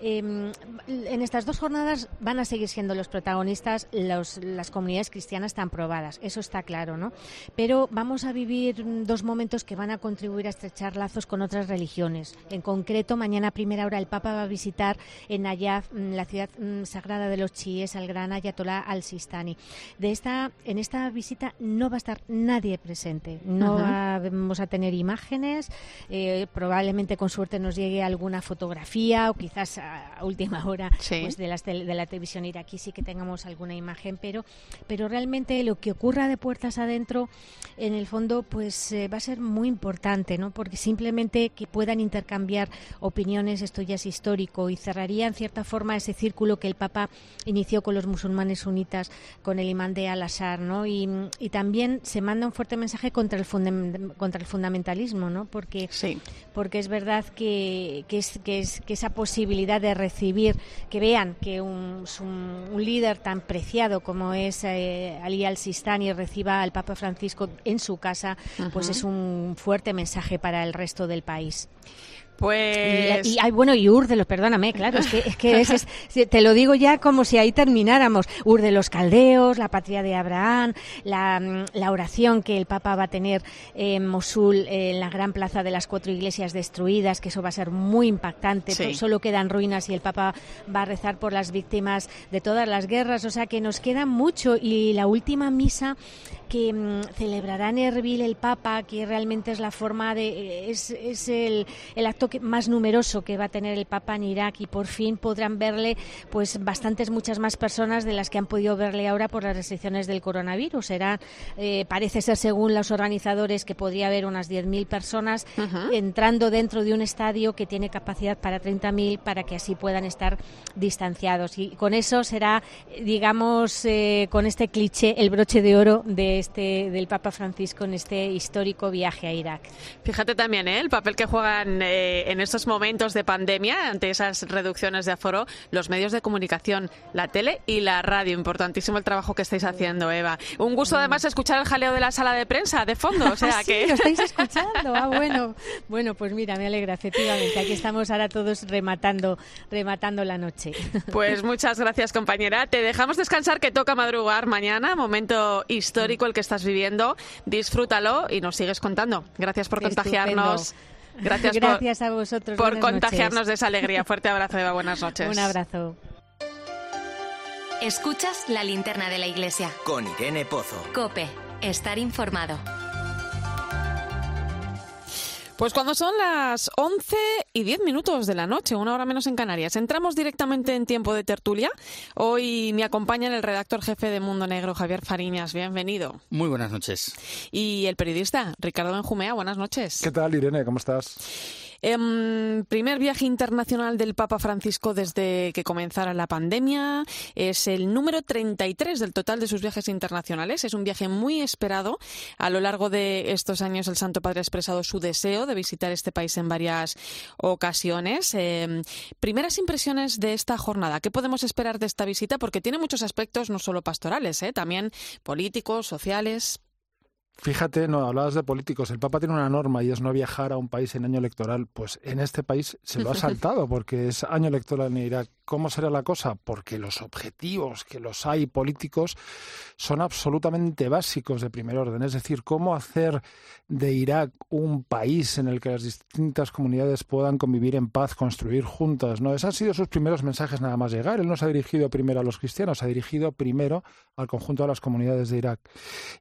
em, en estas dos jornadas van a seguir siendo los protagonistas las comunidades cristianas tan probadas, eso está claro, ¿no? Pero vamos a vivir dos momentos que van a contribuir a estrechar lazos con otras religiones. En concreto, mañana a primera hora el Papa va a visitar en Nayaf, la ciudad mm, sagrada de los chiíes, al gran Ayatollah al-Sistani. De esta en esta visita no va a estar nadie presente. No vamos a tener imágenes. Eh, probablemente con suerte nos llegue alguna fotografía o quizás a, última hora pues de, de la televisión iraquí sí que tengamos alguna imagen. Pero, pero realmente lo que ocurra de puertas adentro, en el fondo, pues eh, va a ser muy importante, ¿no? Porque simplemente que puedan intercambiar opiniones, esto ya es histórico y cerraría en cierta forma ese círculo que el Papa inició con los musulmanes sunitas, con el imán de Al-Assad y, también se manda un fuerte mensaje contra el, contra el fundamentalismo, ¿no? Porque, porque es verdad que, que, es, que, es, que esa posibilidad de recibir, que vean que un, un, líder tan preciado como es eh, Ali al-Sistani reciba al Papa Francisco en su casa, pues es un fuerte mensaje para el resto del país. Pues... Y, bueno, y Ur de los, perdóname, claro, es que, es que es, te lo digo ya como si ahí termináramos. Ur de los caldeos, la patria de Abraham, la, mm, la oración que el Papa va a tener en Mosul, en la gran plaza de las cuatro iglesias destruidas, que eso va a ser muy impactante. Solo quedan ruinas y el Papa va a rezar por las víctimas de todas las guerras, o sea que nos queda mucho. Y la última misa que mm, celebrará en Erbil el Papa, que realmente es la forma de, es, es el, el acto acto más numeroso que va a tener el Papa en Irak y por fin podrán verle pues bastantes muchas más personas de las que han podido verle ahora por las restricciones del coronavirus. Será, eh, parece ser según los organizadores que podría haber unas 10.000 personas entrando dentro de un estadio que tiene capacidad para 30.000 para que así puedan estar distanciados. Y con eso será, digamos, eh, con este cliché, el broche de oro de este del Papa Francisco en este histórico viaje a Irak. Fíjate también ¿eh? el papel que juegan eh, en estos momentos de pandemia, ante esas reducciones de aforo, los medios de comunicación, la tele y la radio. Importantísimo el trabajo que estáis haciendo, Eva. Un gusto además escuchar el jaleo de la sala de prensa de fondo, o sea que... lo estáis escuchando. Ah, bueno. Bueno, pues mira, me alegra, efectivamente. Aquí estamos ahora todos rematando, rematando la noche. Pues muchas gracias, compañera. Te dejamos descansar que toca madrugar mañana, momento histórico el que estás viviendo. Disfrútalo y nos sigues contando. Gracias por contagiarnos. Gracias, Gracias por, a vosotros. Por contagiarnos de esa alegría. Fuerte abrazo, Eva. Buenas noches. Un abrazo. Escuchas la linterna de la iglesia. Con Irene Pozo. Cope. Estar informado. Pues cuando son las 11 y 10 minutos de la noche, una hora menos en Canarias, entramos directamente en tiempo de tertulia. Hoy me acompaña el redactor jefe de Mundo Negro, Javier Fariñas. Bienvenido. Muy buenas noches. Y el periodista, Ricardo Benjumea. Buenas noches. ¿Qué tal, Irene? ¿Cómo estás? Eh, primer viaje internacional del Papa Francisco desde que comenzara la pandemia. Es el número 33 del total de sus viajes internacionales. Es un viaje muy esperado. A lo largo de estos años el Santo Padre ha expresado su deseo de visitar este país en varias ocasiones. Eh, primeras impresiones de esta jornada. ¿Qué podemos esperar de esta visita? Porque tiene muchos aspectos no solo pastorales, ¿eh? también políticos, sociales. Fíjate, no hablabas de políticos. El Papa tiene una norma y es no viajar a un país en año electoral. Pues en este país se lo ha saltado porque es año electoral en Irak. ¿Cómo será la cosa? Porque los objetivos que los hay políticos son absolutamente básicos de primer orden. Es decir, cómo hacer de Irak un país en el que las distintas comunidades puedan convivir en paz, construir juntas. ¿no? Esos han sido sus primeros mensajes nada más llegar. Él no se ha dirigido primero a los cristianos, se ha dirigido primero al conjunto de las comunidades de Irak.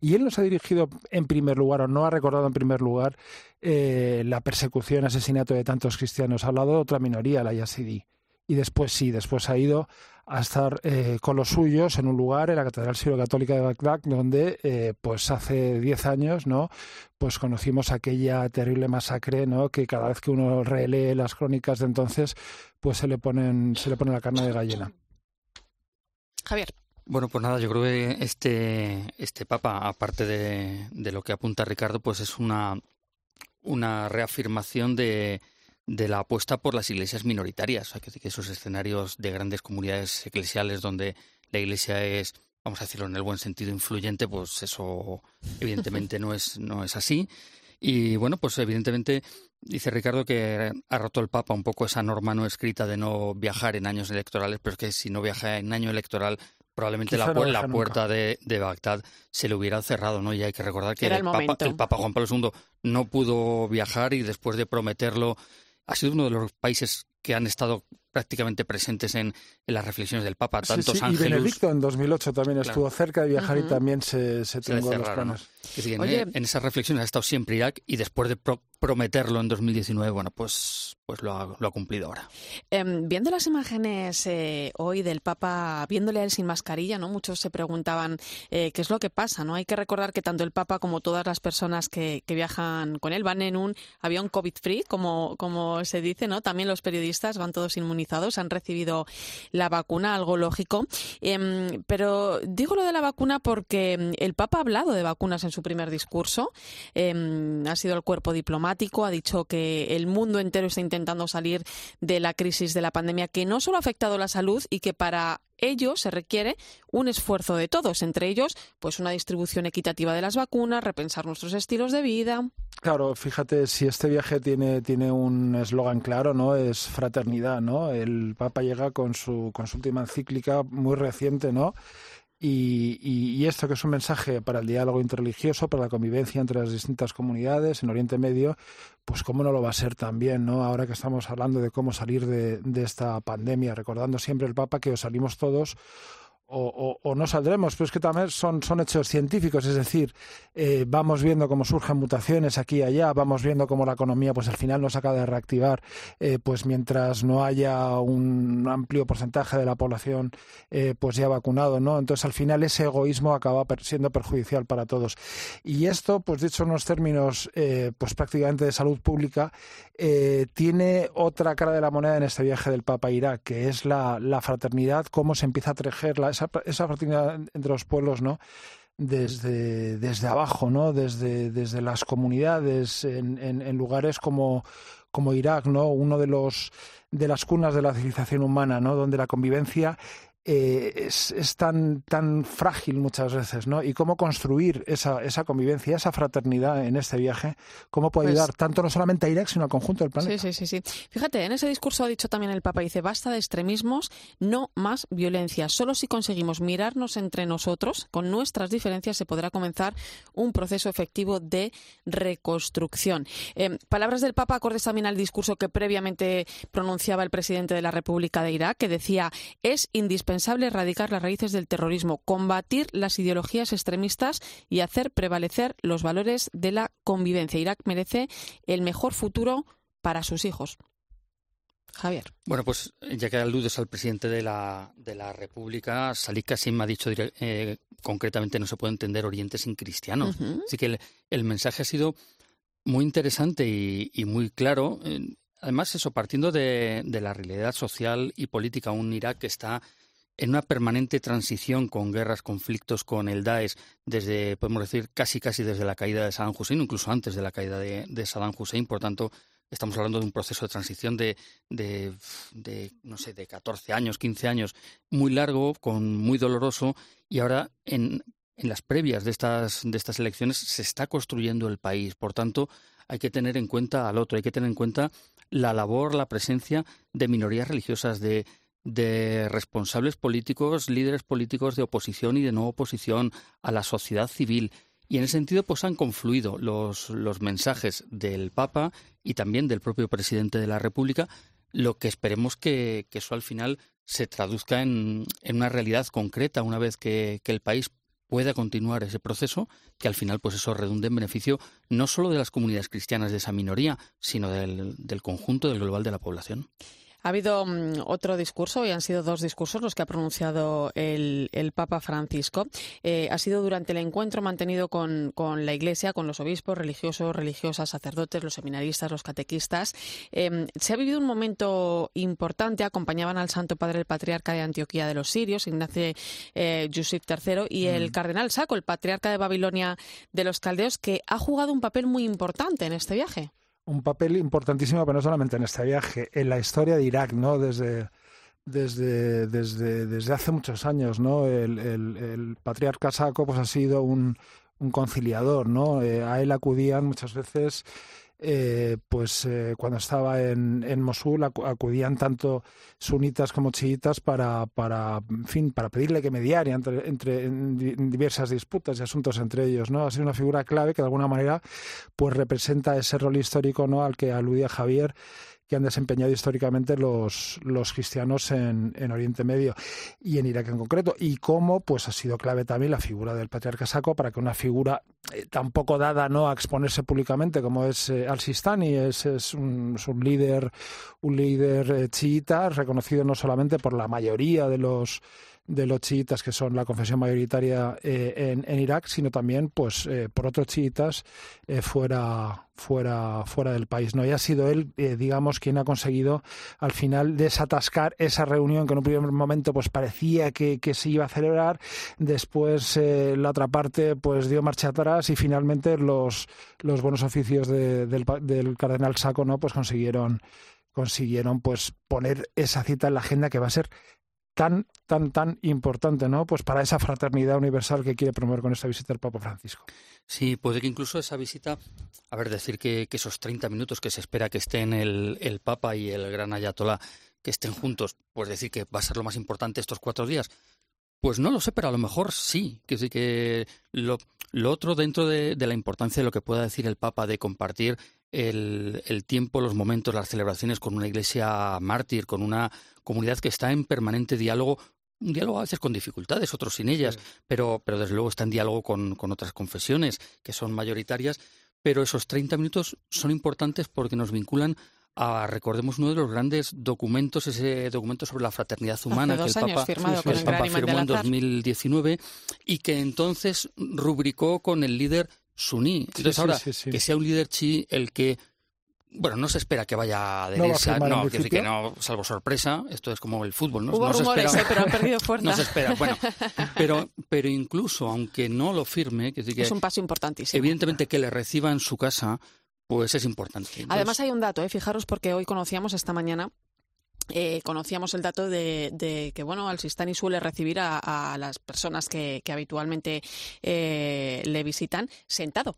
Y él no se ha dirigido en primer lugar o no ha recordado en primer lugar eh, la persecución, asesinato de tantos cristianos. Ha hablado de otra minoría, la yazidí y después sí, después ha ido a estar eh, con los suyos en un lugar, en la Catedral Sirio-Católica de Bagdad, donde eh, pues hace diez años, ¿no? Pues conocimos aquella terrible masacre, ¿no? Que cada vez que uno relee las crónicas de entonces, pues se le ponen, se le pone la carne de gallina. Javier. Bueno, pues nada, yo creo que este, este Papa, aparte de, de lo que apunta Ricardo, pues es una, una reafirmación de, de la apuesta por las iglesias minoritarias, o sea, que, esos escenarios de grandes comunidades eclesiales donde la iglesia es, vamos a decirlo en el buen sentido, influyente, pues eso evidentemente no es, no es así. Y bueno, pues evidentemente dice Ricardo que ha roto el Papa un poco esa norma no escrita de no viajar en años electorales, pero es que si no viaja en año electoral probablemente la, la puerta de, de, Bagdad se le hubiera cerrado, ¿no? Y hay que recordar que el, Papa, el, Papa, Juan Pablo II no pudo viajar y después de prometerlo ha sido uno de los países que han estado prácticamente presentes en, en las reflexiones del Papa. Tantos sí, Y Benedicto en 2008 también estuvo cerca de viajar y también se, se, se los planes. en, esas reflexiones ha estado siempre Irak y después de prometerlo en 2019, bueno, pues, pues lo, ha, lo ha cumplido ahora. Eh, viendo las imágenes eh, hoy del Papa, viéndole a él sin mascarilla, ¿no? Muchos se preguntaban eh, qué es lo que pasa, ¿no? Hay que recordar que tanto el Papa como todas las personas que, que viajan con él van en un avión COVID-free, como, como se dice, ¿no? También los periodistas van todos inmunizados, han recibido la vacuna, algo lógico. Eh, pero digo lo de la vacuna porque em, el Papa ha hablado de vacunas en su primer discurso. Eh, ha sido el cuerpo diplomático, ha dicho que el mundo entero está intentando salir de la crisis de la pandemia, que no solo ha afectado la salud y que para ello se requiere un esfuerzo de todos, entre ellos, pues una distribución equitativa de las vacunas, repensar nuestros estilos de vida. Claro, fíjate, si este viaje tiene, tiene un eslogan claro, ¿no? Es fraternidad, ¿no? El Papa llega con su, con su última encíclica muy reciente, ¿no? Y, y, y, esto que es un mensaje para el diálogo interreligioso, para la convivencia entre las distintas comunidades en Oriente Medio, pues cómo no lo va a ser también, ¿no? Ahora que estamos hablando de cómo salir de, de esta pandemia, recordando siempre el Papa que os salimos todos o, no saldremos, pero es que también son, son hechos científicos, es decir, eh, vamos viendo cómo surgen mutaciones aquí y allá, vamos viendo cómo la economía pues al final nos acaba de reactivar, eh, pues mientras no haya un amplio porcentaje de la población eh, pues ya vacunado, ¿no? Entonces al final ese egoísmo acaba siendo perjudicial para todos. Y esto, pues dicho en unos términos pues prácticamente de salud pública, tiene otra cara de la moneda en este viaje del Papa Irak, que es la, la fraternidad, cómo se empieza a tejer la, esa, esa fraternidad entre los pueblos, ¿no? Desde, desde abajo, ¿no? Desde, desde las comunidades, en, en, en lugares como, como Irak, ¿no? Uno de los de las cunas de la civilización humana, ¿no? Donde la convivencia eh, es, tan, tan frágil muchas veces, ¿no? Y cómo construir esa, esa convivencia, esa fraternidad en este viaje, cómo puede pues ayudar tanto no solamente a Irak, sino al conjunto del planeta. Sí, sí, sí, sí. Fíjate, en ese discurso ha dicho también el Papa, dice, basta de extremismos, no más violencia. Solo si conseguimos mirarnos entre nosotros, con nuestras diferencias, se podrá comenzar un proceso efectivo de reconstrucción. Eh, palabras del Papa acordes también al discurso que previamente pronunciaba el presidente de la República de Irak, que decía, es indispensable indispensable erradicar las raíces del terrorismo, combatir las ideologías extremistas y hacer prevalecer los valores de la convivencia. Irak merece el mejor futuro para sus hijos. Javier. Bueno, pues ya que aludes al presidente de la, de la República, Salih Kassim ha dicho eh, concretamente no se puede entender Oriente sin cristianos. Así que el, mensaje ha sido muy interesante y, muy claro. Además, eso, partiendo de, de, la realidad social y política, un Irak que está en una permanente transición con guerras, conflictos con el Daesh, desde, podemos decir, casi casi desde la caída de Saddam Hussein, incluso antes de la caída de, Saddam Hussein. Por tanto, estamos hablando de un proceso de transición de, de, de, no sé, de 14 años, 15 años, muy largo, con muy doloroso, y ahora en, en las previas de estas, de estas elecciones se está construyendo el país. Por tanto, hay que tener en cuenta al otro, hay que tener en cuenta la labor, la presencia de minorías religiosas, de de responsables políticos, líderes políticos de oposición y de no oposición, a la sociedad civil. Y en ese sentido, pues han confluido los, los mensajes del Papa y también del propio presidente de la República, lo que esperemos que, que eso al final se traduzca en, en, una realidad concreta una vez que, que el país pueda continuar ese proceso, que al final pues eso redunde en beneficio no solo de las comunidades cristianas de esa minoría, sino del, del conjunto del global de la población. Ha habido mm, otro discurso, y han sido dos discursos los que ha pronunciado el, Papa Francisco. Eh, ha sido durante el encuentro mantenido con, la Iglesia, con los obispos, religiosos, religiosas, sacerdotes, los seminaristas, los catequistas. Em, se ha vivido un momento importante. Acompañaban al Santo Padre el Patriarca de Antioquía de los Sirios, Ignacio eh, Yusuf III, y el mm. Cardenal Saco, el Patriarca de Babilonia de los Caldeos, que ha jugado un papel muy importante en este viaje un papel importantísimo, pero no solamente en este viaje, en la historia de Irak, ¿no? Desde, desde, desde, desde hace muchos años, ¿no? El, patriarca Saco pues, ha sido un, un conciliador, ¿no? Eh, a él acudían muchas veces eh, pues eh, cuando estaba en, en, Mosul acudían tanto sunitas como chiitas para, para, en fin, para pedirle que mediara entre, entre en diversas disputas y asuntos entre ellos, ¿no? Ha sido una figura clave que de alguna manera pues representa ese rol histórico, ¿no? Al que aludía Javier que han desempeñado históricamente los, los cristianos en, en, Oriente Medio y en Irak en concreto, y cómo pues ha sido clave también la figura del patriarca Saco para que una figura eh, tan poco dada no a exponerse públicamente como es eh, Al-Sistani, es, es, un, líder, un líder eh, chiita, reconocido no solamente por la mayoría de los de los chiitas que son la confesión mayoritaria eh, en, Irak, sino también pues eh, por otros chiitas eh, fuera fuera fuera del país. No y ha sido él, digamos, quien ha conseguido al final desatascar esa reunión que en un primer momento pues parecía que, se iba a celebrar, después la otra parte pues dio marcha atrás y finalmente los los buenos oficios del, del cardenal Saco no pues consiguieron consiguieron pues poner esa cita en la agenda que va a ser tan, tan, tan importante, ¿no? Pues para esa fraternidad universal que quiere promover con esta visita el Papa Francisco. Sí, puede que incluso esa visita, a ver, decir que, esos 30 minutos que se espera que estén el, el Papa y el Gran Ayatolá, que estén juntos, pues decir que va a ser lo más importante estos cuatro días. Pues no lo sé, pero a lo mejor sí. Que que lo, lo otro dentro de, de, la importancia de lo que pueda decir el Papa de compartir el, el, tiempo, los momentos, las celebraciones con una iglesia mártir, con una comunidad que está en permanente diálogo un diálogo a veces con dificultades, otros sin ellas, pero, pero desde luego está en diálogo con, con otras confesiones que son mayoritarias, pero esos 30 minutos son importantes porque nos vinculan a, recordemos, uno de los grandes documentos, ese documento sobre la fraternidad humana que el Papa, el Papa firmó en 2019 y que entonces rubricó con el líder suní. Entonces ahora, que sea un líder chi el que bueno, no se espera que vaya a adherirse no, no, que no, salvo sorpresa, esto es como el fútbol, ¿no? Hubo no rumores, se espera, pero han perdido fuerza. No se espera, bueno, pero, pero incluso aunque no lo firme, que, es un paso importantísimo. Evidentemente que le reciba en su casa, pues es importante. Entonces, Además hay un dato, ¿eh? fijaros, porque hoy conocíamos esta mañana eh, conocíamos el dato de, de, que bueno al Sistani suele recibir a, a las personas que, que habitualmente eh, le visitan sentado.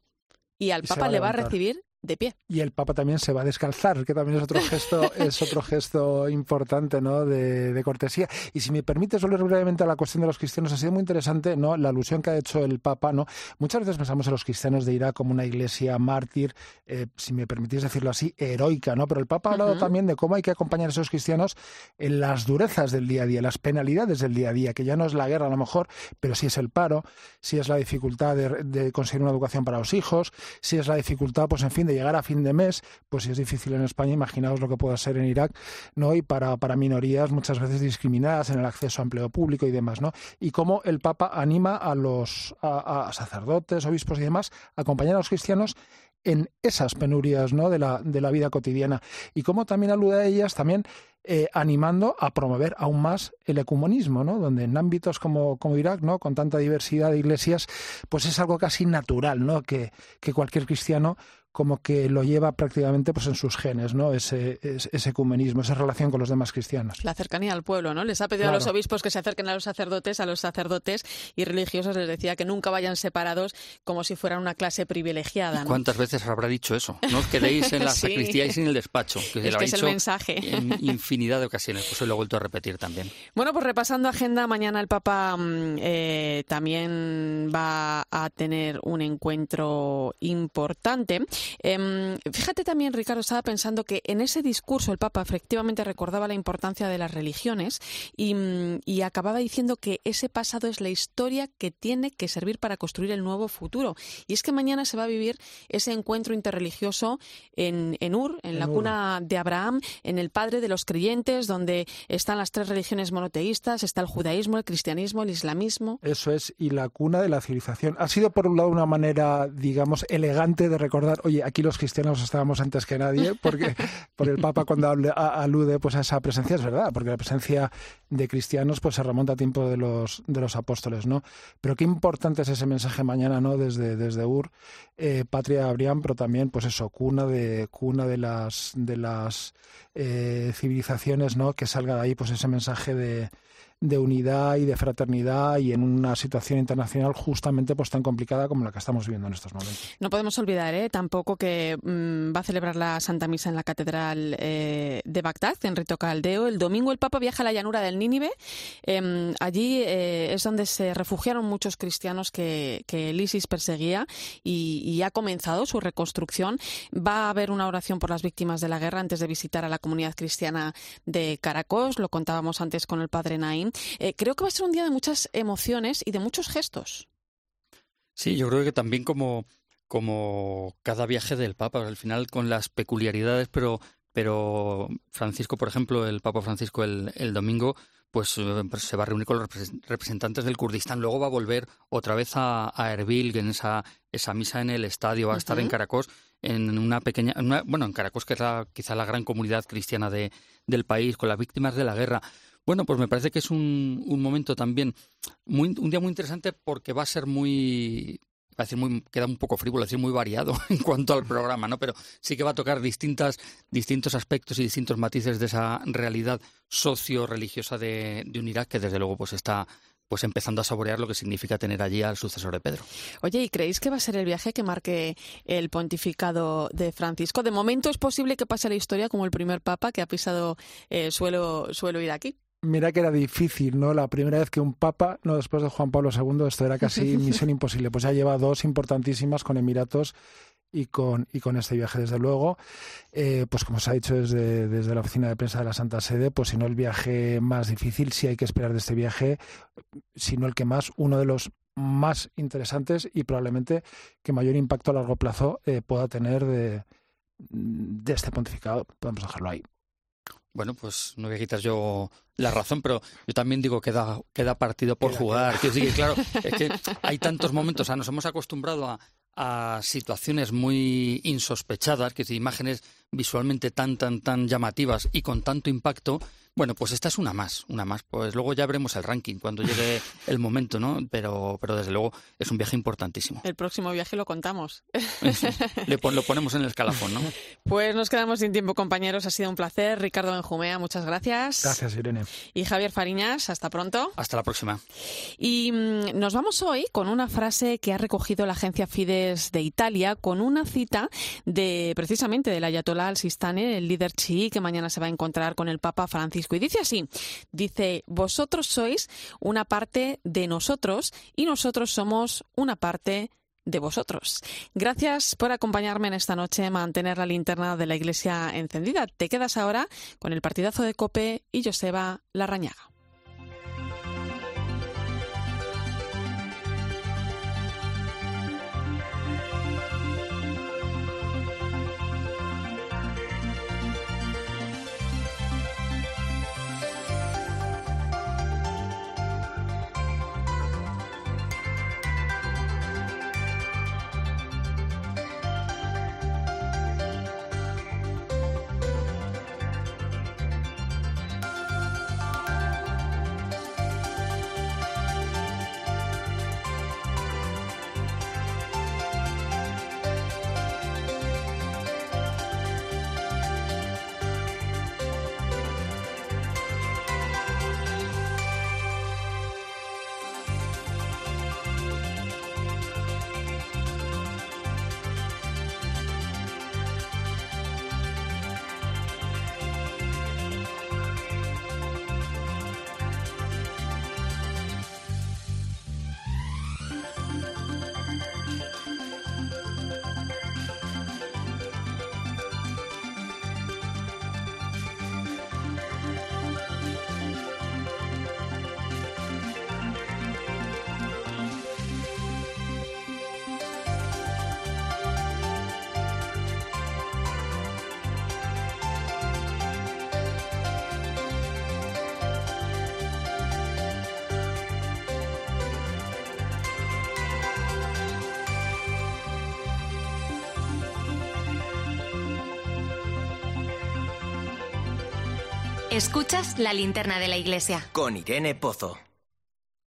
Y al Papa le va a recibir de pie. Y el Papa también se va a descalzar, que también es otro gesto, es otro gesto importante, ¿no? De, de, cortesía. Y si me permites volver brevemente a la cuestión de los cristianos, ha sido muy interesante, ¿no? La alusión que ha hecho el Papa, ¿no? Muchas veces pensamos en los cristianos de Irak como una iglesia mártir, eh, si me permitís decirlo así, heroica, ¿no? Pero el Papa ha hablado uh -huh. también de cómo hay que acompañar a esos cristianos en las durezas del día a día, las penalidades del día a día, que ya no es la guerra a lo mejor, pero sí es el paro, sí es la dificultad de, de conseguir una educación para los hijos, sí es la dificultad, pues en fin, de llegar a fin de mes, pues si es difícil en España, imaginaos lo que pueda ser en Irak, ¿no? Y para, para minorías muchas veces discriminadas en el acceso a empleo público y demás, ¿no? Y cómo el Papa anima a los a, sacerdotes, obispos y demás a acompañar a los cristianos en esas penurias ¿no? de, la, de la vida cotidiana. Y cómo también alude a ellas, también eh, animando a promover aún más el ecumenismo, ¿no? donde en ámbitos como, como Irak, ¿no? con tanta diversidad de iglesias, pues es algo casi natural ¿no? que, que cualquier cristiano como que lo lleva prácticamente pues en sus genes, ¿no? Ese, ese, ecumenismo, esa relación con los demás cristianos. La cercanía al pueblo, ¿no? Les ha pedido claro. a los obispos que se acerquen a los sacerdotes, a los sacerdotes y religiosos les decía que nunca vayan separados como si fueran una clase privilegiada. ¿no? ¿Cuántas veces habrá dicho eso? No os quedéis en la sí. sacristía y sin el despacho. Que es, lo que ha es dicho el mensaje. En infinidad de ocasiones, pues hoy lo he vuelto a repetir también. Bueno, pues repasando agenda, mañana el Papa eh, también va a tener un encuentro importante. Eh, Fíjate también, Ricardo, estaba pensando que en ese discurso el Papa efectivamente recordaba la importancia de las religiones y, y, acababa diciendo que ese pasado es la historia que tiene que servir para construir el nuevo futuro. Y es que mañana se va a vivir ese encuentro interreligioso en, en Ur, en, en la Ur. cuna de Abraham, en el padre de los creyentes, donde están las tres religiones monoteístas, está el judaísmo, el cristianismo, el islamismo. Eso es, y la cuna de la civilización. Ha sido, por un lado, una manera, digamos, elegante de recordar, oye, aquí los cristianos estábamos antes que nadie, porque, porque el Papa cuando hable, alude pues a esa presencia es verdad, porque la presencia de cristianos pues se remonta a tiempo de los de los apóstoles, ¿no? Pero qué importante es ese mensaje mañana, ¿no? Desde desde Ur, eh, patria de Abraham, pero también pues eso cuna de cuna de las de las eh, civilizaciones, ¿no? Que salga de ahí pues ese mensaje de de unidad y de fraternidad y en una situación internacional justamente pues tan complicada como la que estamos viviendo en estos momentos. No podemos olvidar ¿eh? tampoco que mmm, va a celebrar la Santa Misa en la Catedral eh, de Bagdad, en Rito Caldeo. El domingo el Papa viaja a la llanura del Nínive. Eh, allí es donde se refugiaron muchos cristianos que, que el ISIS perseguía y, y, ha comenzado su reconstrucción. Va a haber una oración por las víctimas de la guerra antes de visitar a la comunidad cristiana de Caracos. Lo contábamos antes con el padre Naim. Eh, creo que va a ser un día de muchas emociones y de muchos gestos. Sí, yo creo que también como, como cada viaje del Papa, al final con las peculiaridades, pero, pero Francisco, por ejemplo, el Papa Francisco el, el domingo, pues, pues, se va a reunir con los representantes del Kurdistán. Luego va a volver otra vez a, a Erbil, en esa, esa misa en el estadio, va a estar uh -huh. en Caracos, en una pequeña, una, bueno, en Caracos, que es la, quizá la gran comunidad cristiana de, del país, con las víctimas de la guerra. Bueno, pues me parece que es un, momento también, muy, un día muy interesante porque va a ser muy, va a decir muy, queda un poco frívolo, decir muy variado en cuanto al programa, ¿no? Pero sí que va a tocar distintas, distintos aspectos y distintos matices de esa realidad socio-religiosa de, de un Irak que desde luego pues está pues empezando a saborear lo que significa tener allí al sucesor de Pedro. Oye, ¿y creéis que va a ser el viaje que marque el pontificado de Francisco? De momento es posible que pase la historia como el primer papa que ha pisado eh, suelo, suelo iraquí. Mira que era difícil, ¿no? La primera vez que un papa, no después de Juan Pablo II, esto era casi misión imposible. Pues ya lleva dos importantísimas con Emiratos y con, y con este viaje, desde luego. Eh, pues como se ha dicho desde, desde la oficina de prensa de la Santa Sede, pues si no el viaje más difícil, sí hay que esperar de este viaje, si no el que más, uno de los más interesantes y probablemente que mayor impacto a largo plazo eh, pueda tener de, de este pontificado. Podemos dejarlo ahí. Bueno, pues no voy a quitar yo la razón, pero yo también digo que da, queda partido por jugar. Que, claro, es que hay tantos momentos, o sea, nos hemos acostumbrado a, a situaciones muy insospechadas, que imágenes visualmente tan, tan, tan llamativas y con tanto impacto, bueno, pues esta es una más, una más. Pues luego ya veremos el ranking cuando llegue el momento, ¿no? Pero, pero desde luego es un viaje importantísimo. El próximo viaje lo contamos. Le lo ponemos en el escalafón, ¿no? Pues nos quedamos sin tiempo, compañeros. Ha sido un placer. Ricardo Benjumea, muchas gracias. Gracias, Irene. Y Javier Fariñas, hasta pronto. Hasta la próxima. Y mm, nos vamos hoy con una frase que ha recogido la agencia Fides de Italia, con una cita de precisamente del Ayatollah al-Sistani, el líder chií, que mañana se va a encontrar con el Papa Francisco y dice así, dice, vosotros sois una parte de nosotros y nosotros somos una parte de vosotros. Gracias por acompañarme en esta noche, mantener la linterna de la iglesia encendida. Te quedas ahora con el partidazo de Cope y Joseba Larrañaga. Escuchas la linterna de la iglesia. Con Irene Pozo.